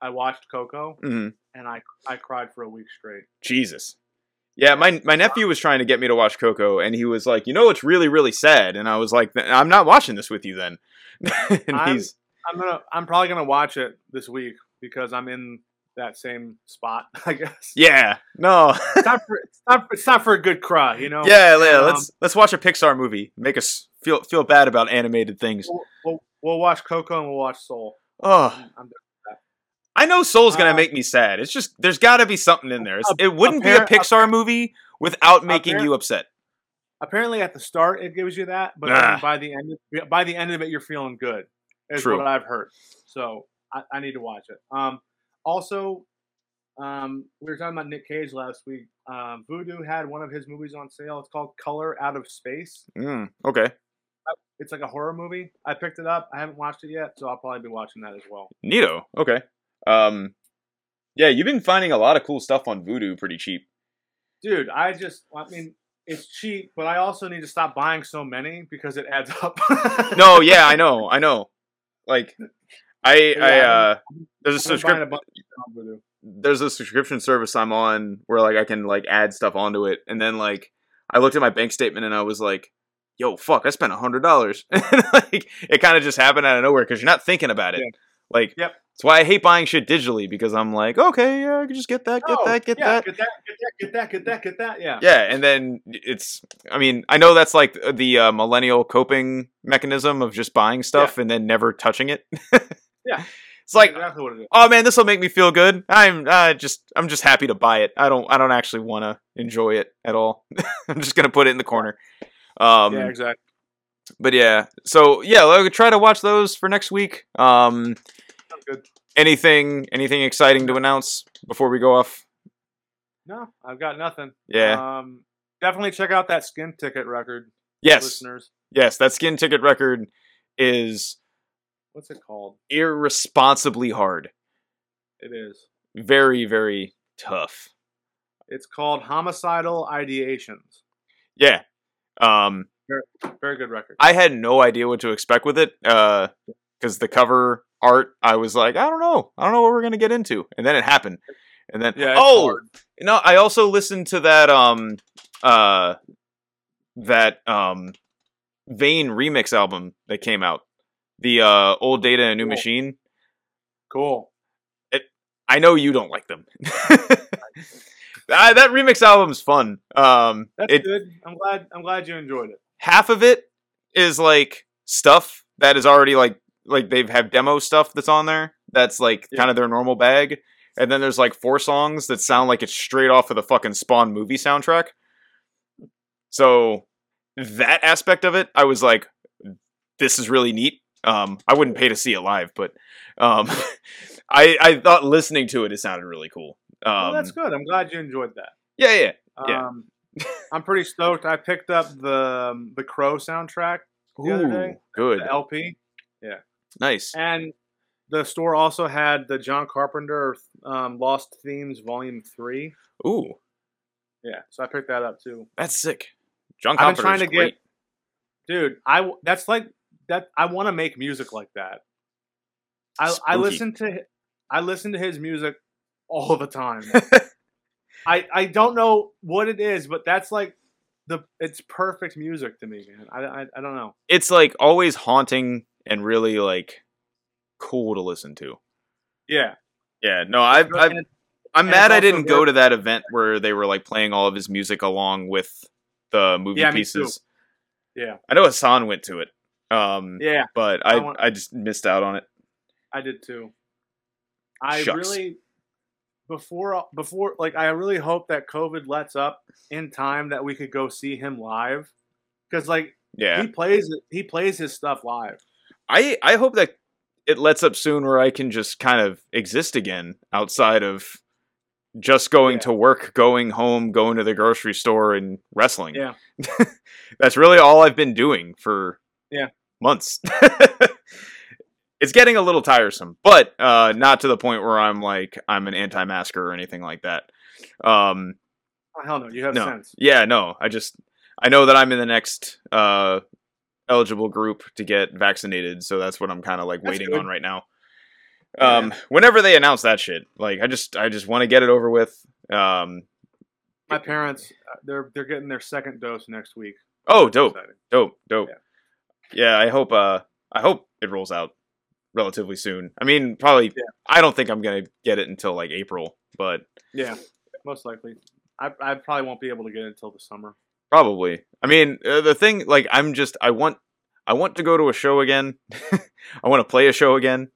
I watched Coco, Mhm. and I I cried for a week straight. Jesus. Yeah, my my nephew was trying to get me to watch Coco and he was like, "You know it's really really sad." And I was like, "I'm not watching this with you then." and I'm- he's I'm gonna I'm probably gonna watch it this week because I'm in that same spot. I guess. yeah. No. It's not for it's not, it's not for a good cry, you know. yeah, yeah, Um, let's let's watch a Pixar movie. Make us feel feel bad about animated things. We'll, we'll, we'll watch Coco and we'll watch Soul. Oh, I'm, I'm I know Soul's gonna Uh, make me sad. It's just there's got to be something in there. It's, it wouldn't be a Pixar movie without making you upset. apparently at the start it gives you that, but Ah. then by the end of, by the end of it you're feeling good. Is True. what I've heard. So I, I need to watch it. Um, also, um, we were talking about Nick Cage last week. Um, Vudu had one of his movies on sale. It's called Color Out of Space. Mm, okay. It's like a horror movie. I picked it up. I haven't watched it yet, so I'll probably be watching that as well. Neato. Okay. Um, yeah, you've been finding a lot of cool stuff on Vudu pretty cheap. Dude, I just, I mean, it's cheap, but I also need to stop buying so many because it adds up. No, yeah, I know, I know. Like, I, Yeah, I, uh, there's a I've been buying a subscription. bunch of stuff on Vudu. There's a subscription service I'm on where like I can like add stuff onto it, and then like I looked at my bank statement and I was like, "Yo, fuck! I spent a hundred dollars." like it kind of just happened out of nowhere because you're not thinking about it. Yeah. Like, Yep. That's why I hate buying shit digitally because I'm like, okay, yeah, I can just get that, get Oh, that, get yeah, that. get that, get that, get that, get that, get that. Yeah. Yeah, and then it's. I mean, I know that's like the uh, millennial coping mechanism of just buying stuff and then never touching it. Yeah. it's like, exactly what it is. oh man, this will make me feel good. I'm uh, just, I'm just happy to buy it. I don't, I don't actually want to enjoy it at all. I'm just gonna put it in the corner. Um, yeah, exactly. but yeah, so yeah, I'll try to watch those for next week. Um, Sounds good. anything, anything exciting to announce before we go off? No, I've got nothing. Yeah. Um, definitely check out that skin ticket record, yes, listeners. yes, that skin ticket record is What's it called? irresponsibly hard. It is. Very, very tough. It's called Homicidal Ideations. Yeah. Um, Very good record. I had no idea what to expect with it. Uh, because the cover art, I was like, I don't know, I don't know what we're gonna get into, and then it happened, and then Yeah. oh, hard. know, I also listened to that um, uh, that um, Vein remix album that came out, the uh, old data and new Cool. machine. Cool. I know you don't like them. Ah, that remix album's fun. Um, That's it good. I'm glad. I'm glad you enjoyed it. half of it is like stuff that is already like like they've have demo stuff that's on there that's like Yeah. kind of their normal bag and then there's like four songs that sound like it's straight off of the fucking spawn movie soundtrack so that aspect of it i was like this is really neat um i wouldn't pay to see it live but um i i thought listening to it it sounded really cool um well, that's good. I'm glad you enjoyed that. yeah yeah Yeah. Um, I'm pretty stoked. I picked up the um, the Crow soundtrack, The other day? Ooh, good the LP, Yeah. nice and the store also had the John Carpenter um, Lost Themes Volume Three. ooh Yeah, so I picked that up too. that's sick john I've Carpenter's been trying to great. get, dude. I that's like that. I want to make music like that. I I listen to I listen to his music all the time. I I don't know what it is, but that's like the it's perfect music to me, man. I I, I don't know. it's like always haunting and really like cool to listen to. Yeah, Yeah, no, I've, I've I'm and mad I didn't go to that event where they were like playing all of his music along with the movie Yeah, pieces. Yeah. I know Hassan went to it, um, yeah, but I I want- I just missed out on it. I did too. I Shucks. really before before like I really hope that COVID lets up in time that we could go see him live because like Yeah, he plays he plays his stuff live. I I hope that it lets up soon where I can just kind of exist again outside of just going Yeah. to work, going home, going to the grocery store, and wrestling. Yeah. That's really all I've been doing for Yeah. Months. it's getting a little tiresome, but uh, not to the point where I'm like I'm an anti-masker or anything like that. Um, Oh, hell no, you have no, sense. yeah, no. I just I know that I'm in the next uh, eligible group to get vaccinated, so that's what I'm kind of like That's waiting good. on right now. Um, whenever they announce that shit, like I just I just want to get it over with. Um, My parents uh, they're they're getting their second dose next week. oh, dope, dope, dope. Yeah. Yeah, I hope uh I hope it rolls out relatively soon. I mean, probably Yeah. I don't think I'm gonna get it until like April, but Yeah, most likely. I I probably won't be able to get it until the summer. Probably. I mean, uh, the thing, like, I'm just, I want, I want to go to a show again. I want to play a show again.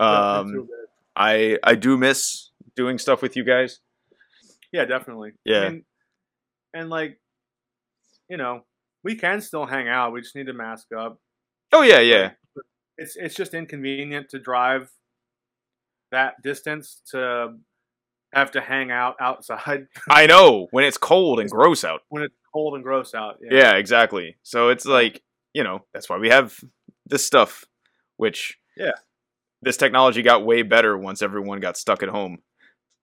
Um. I, I do miss doing stuff with you guys. yeah, definitely. Yeah. I mean, and like, you know, we can still hang out. We just need to mask up. Oh yeah, yeah. It's it's just inconvenient to drive that distance to have to hang out outside I know when it's cold and gross out. when it's cold and gross out. Yeah, exactly. So it's like, you know, that's why we have this stuff, which Yeah. this technology got way better once everyone got stuck at home.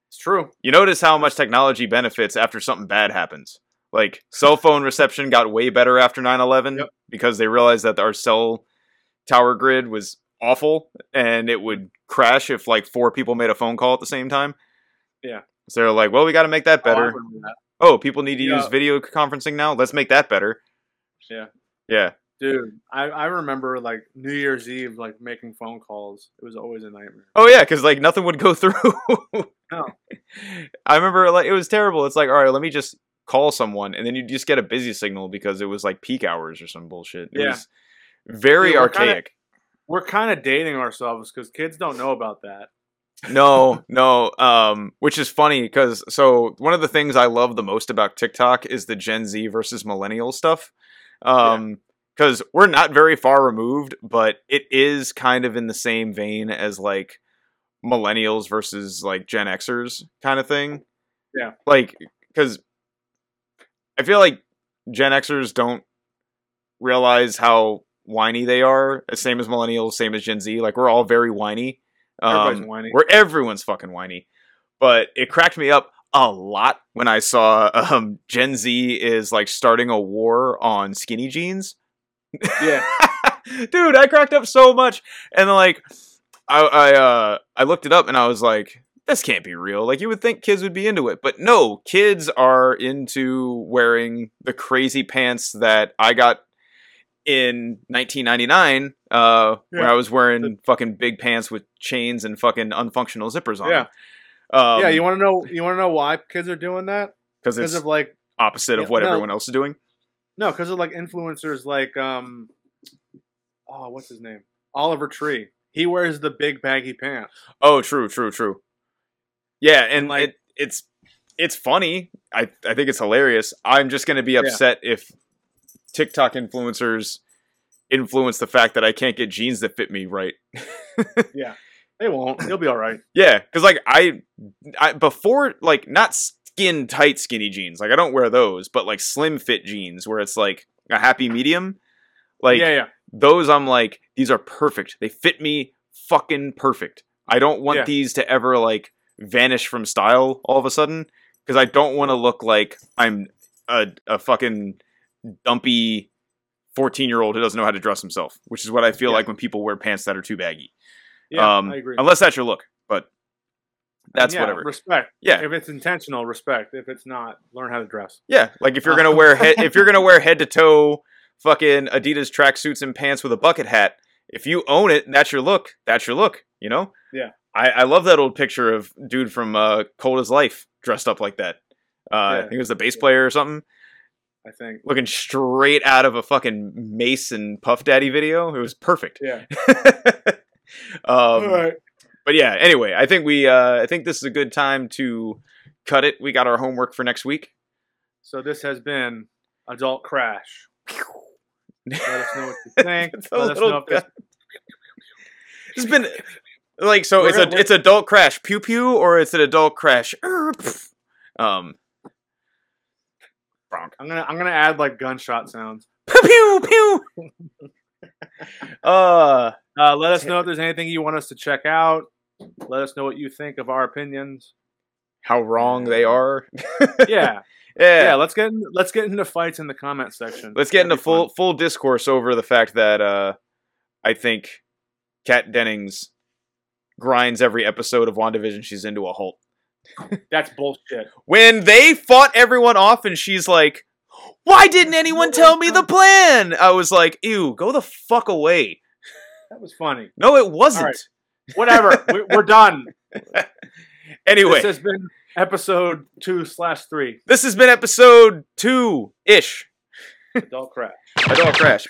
it's true. You notice how much technology benefits after something bad happens. Like cell phone reception got way better after 9/11 Yep. because they realized that our cell tower grid was awful and it would crash if like four people made a phone call at the same time. Yeah. So they're like, "Well, we got to make that Oh, better." remember that. Oh, people need to Yeah. use video conferencing now. Let's make that better. Yeah. Yeah. Dude, I, I remember like New Year's Eve, like making phone calls. It was always a nightmare. Oh yeah, because like nothing would go through. No. I remember like it was terrible. It's like, all right, let me just call someone, and then you just get a busy signal because it was like peak hours or some bullshit. It Yeah. was very Yeah, we're kinda- archaic. We're kind of dating ourselves because kids don't know about that. no, no. Um, which is funny because so one of the things I love the most about TikTok is the Gen Z versus millennial stuff. Um, because we're not very far removed, but it is kind of in the same vein as like millennials versus like Gen Xers kind of thing. Yeah. Like, because I feel like Gen Xers don't realize how whiny they are. Same as millennials, same as Gen Z. Like, we're all very whiny. Everybody's Um, whiny. where everyone's fucking whiny. But it cracked me up a lot when I saw um, Gen Z is like starting a war on skinny jeans. Yeah. Dude, I cracked up so much. And like I I uh I looked it up and I was like, this can't be real. Like you would think kids would be into it. But no, kids are into wearing the crazy pants that I got in 1999 uh where I was wearing fucking big pants with chains and fucking unfunctional zippers on Yeah. Um, yeah, you want to know? You want to know why kids are doing that? because Because it's of like opposite of what no. everyone else is doing. no, because of like influencers like um, oh, what's his name? Oliver Tree. He wears the big baggy pants. Oh, true, true, true. Yeah, and like- it, it's it's funny. I I think it's hilarious. I'm just gonna be upset if TikTok influencers influence the fact that I can't get jeans that fit me right. Yeah, they won't. He'll be all right. Yeah, because like I, I before like not skin tight skinny jeans. Like I don't wear those, but like slim fit jeans where it's like a happy medium. Like yeah, yeah, those, I'm like these are perfect. They fit me fucking perfect. I don't want Yeah. these to ever like vanish from style all of a sudden because I don't want to look like I'm a a fucking dumpy. 14 year old who doesn't know how to dress himself, which is what I feel Yeah. like when people wear pants that are too baggy. yeah. um, I agree. Unless that's your look, but that's Yeah, whatever. Respect. Yeah. If it's intentional, respect. If it's not, learn how to dress. Yeah, like if you're gonna wear head, if you're gonna wear head to toe fucking Adidas tracksuits and pants with a bucket hat, if you own it, that's your look. That's your look. You know. Yeah. I, I love that old picture of dude from uh, Cold as Life dressed up like that. Uh, I think it was the bass player or something, I think. looking straight out of a fucking Mase and Puff Daddy video. It was perfect. Yeah. um, all right. but yeah, anyway, I think we uh, I think this is a good time to cut it. We got our homework for next week. So this has been Adult Crash. Let us know what you think. Let us know if this It's been like so. We're it's gonna- a it's adult crash pew pew or it's an adult crash. Um, Bronk. I'm gonna I'm gonna add like gunshot sounds. Pew pew pew. uh, Uh, let us know if there's anything you want us to check out. Let us know what you think of our opinions. how wrong they are. Yeah, yeah. yeah. Let's get in, let's get into fights in the comment section. Let's get into That'd be full fun. full discourse over the fact that uh, I think Kat Dennings grinds every episode of WandaVision she's into a halt. That's bullshit. when they fought everyone off and she's like why didn't anyone tell me the plan i was like ew go the fuck away That was funny. no it wasn't right. Whatever. we, we're done. anyway This has been episode two slash three. this has been episode two ish Adult Crash. adult crash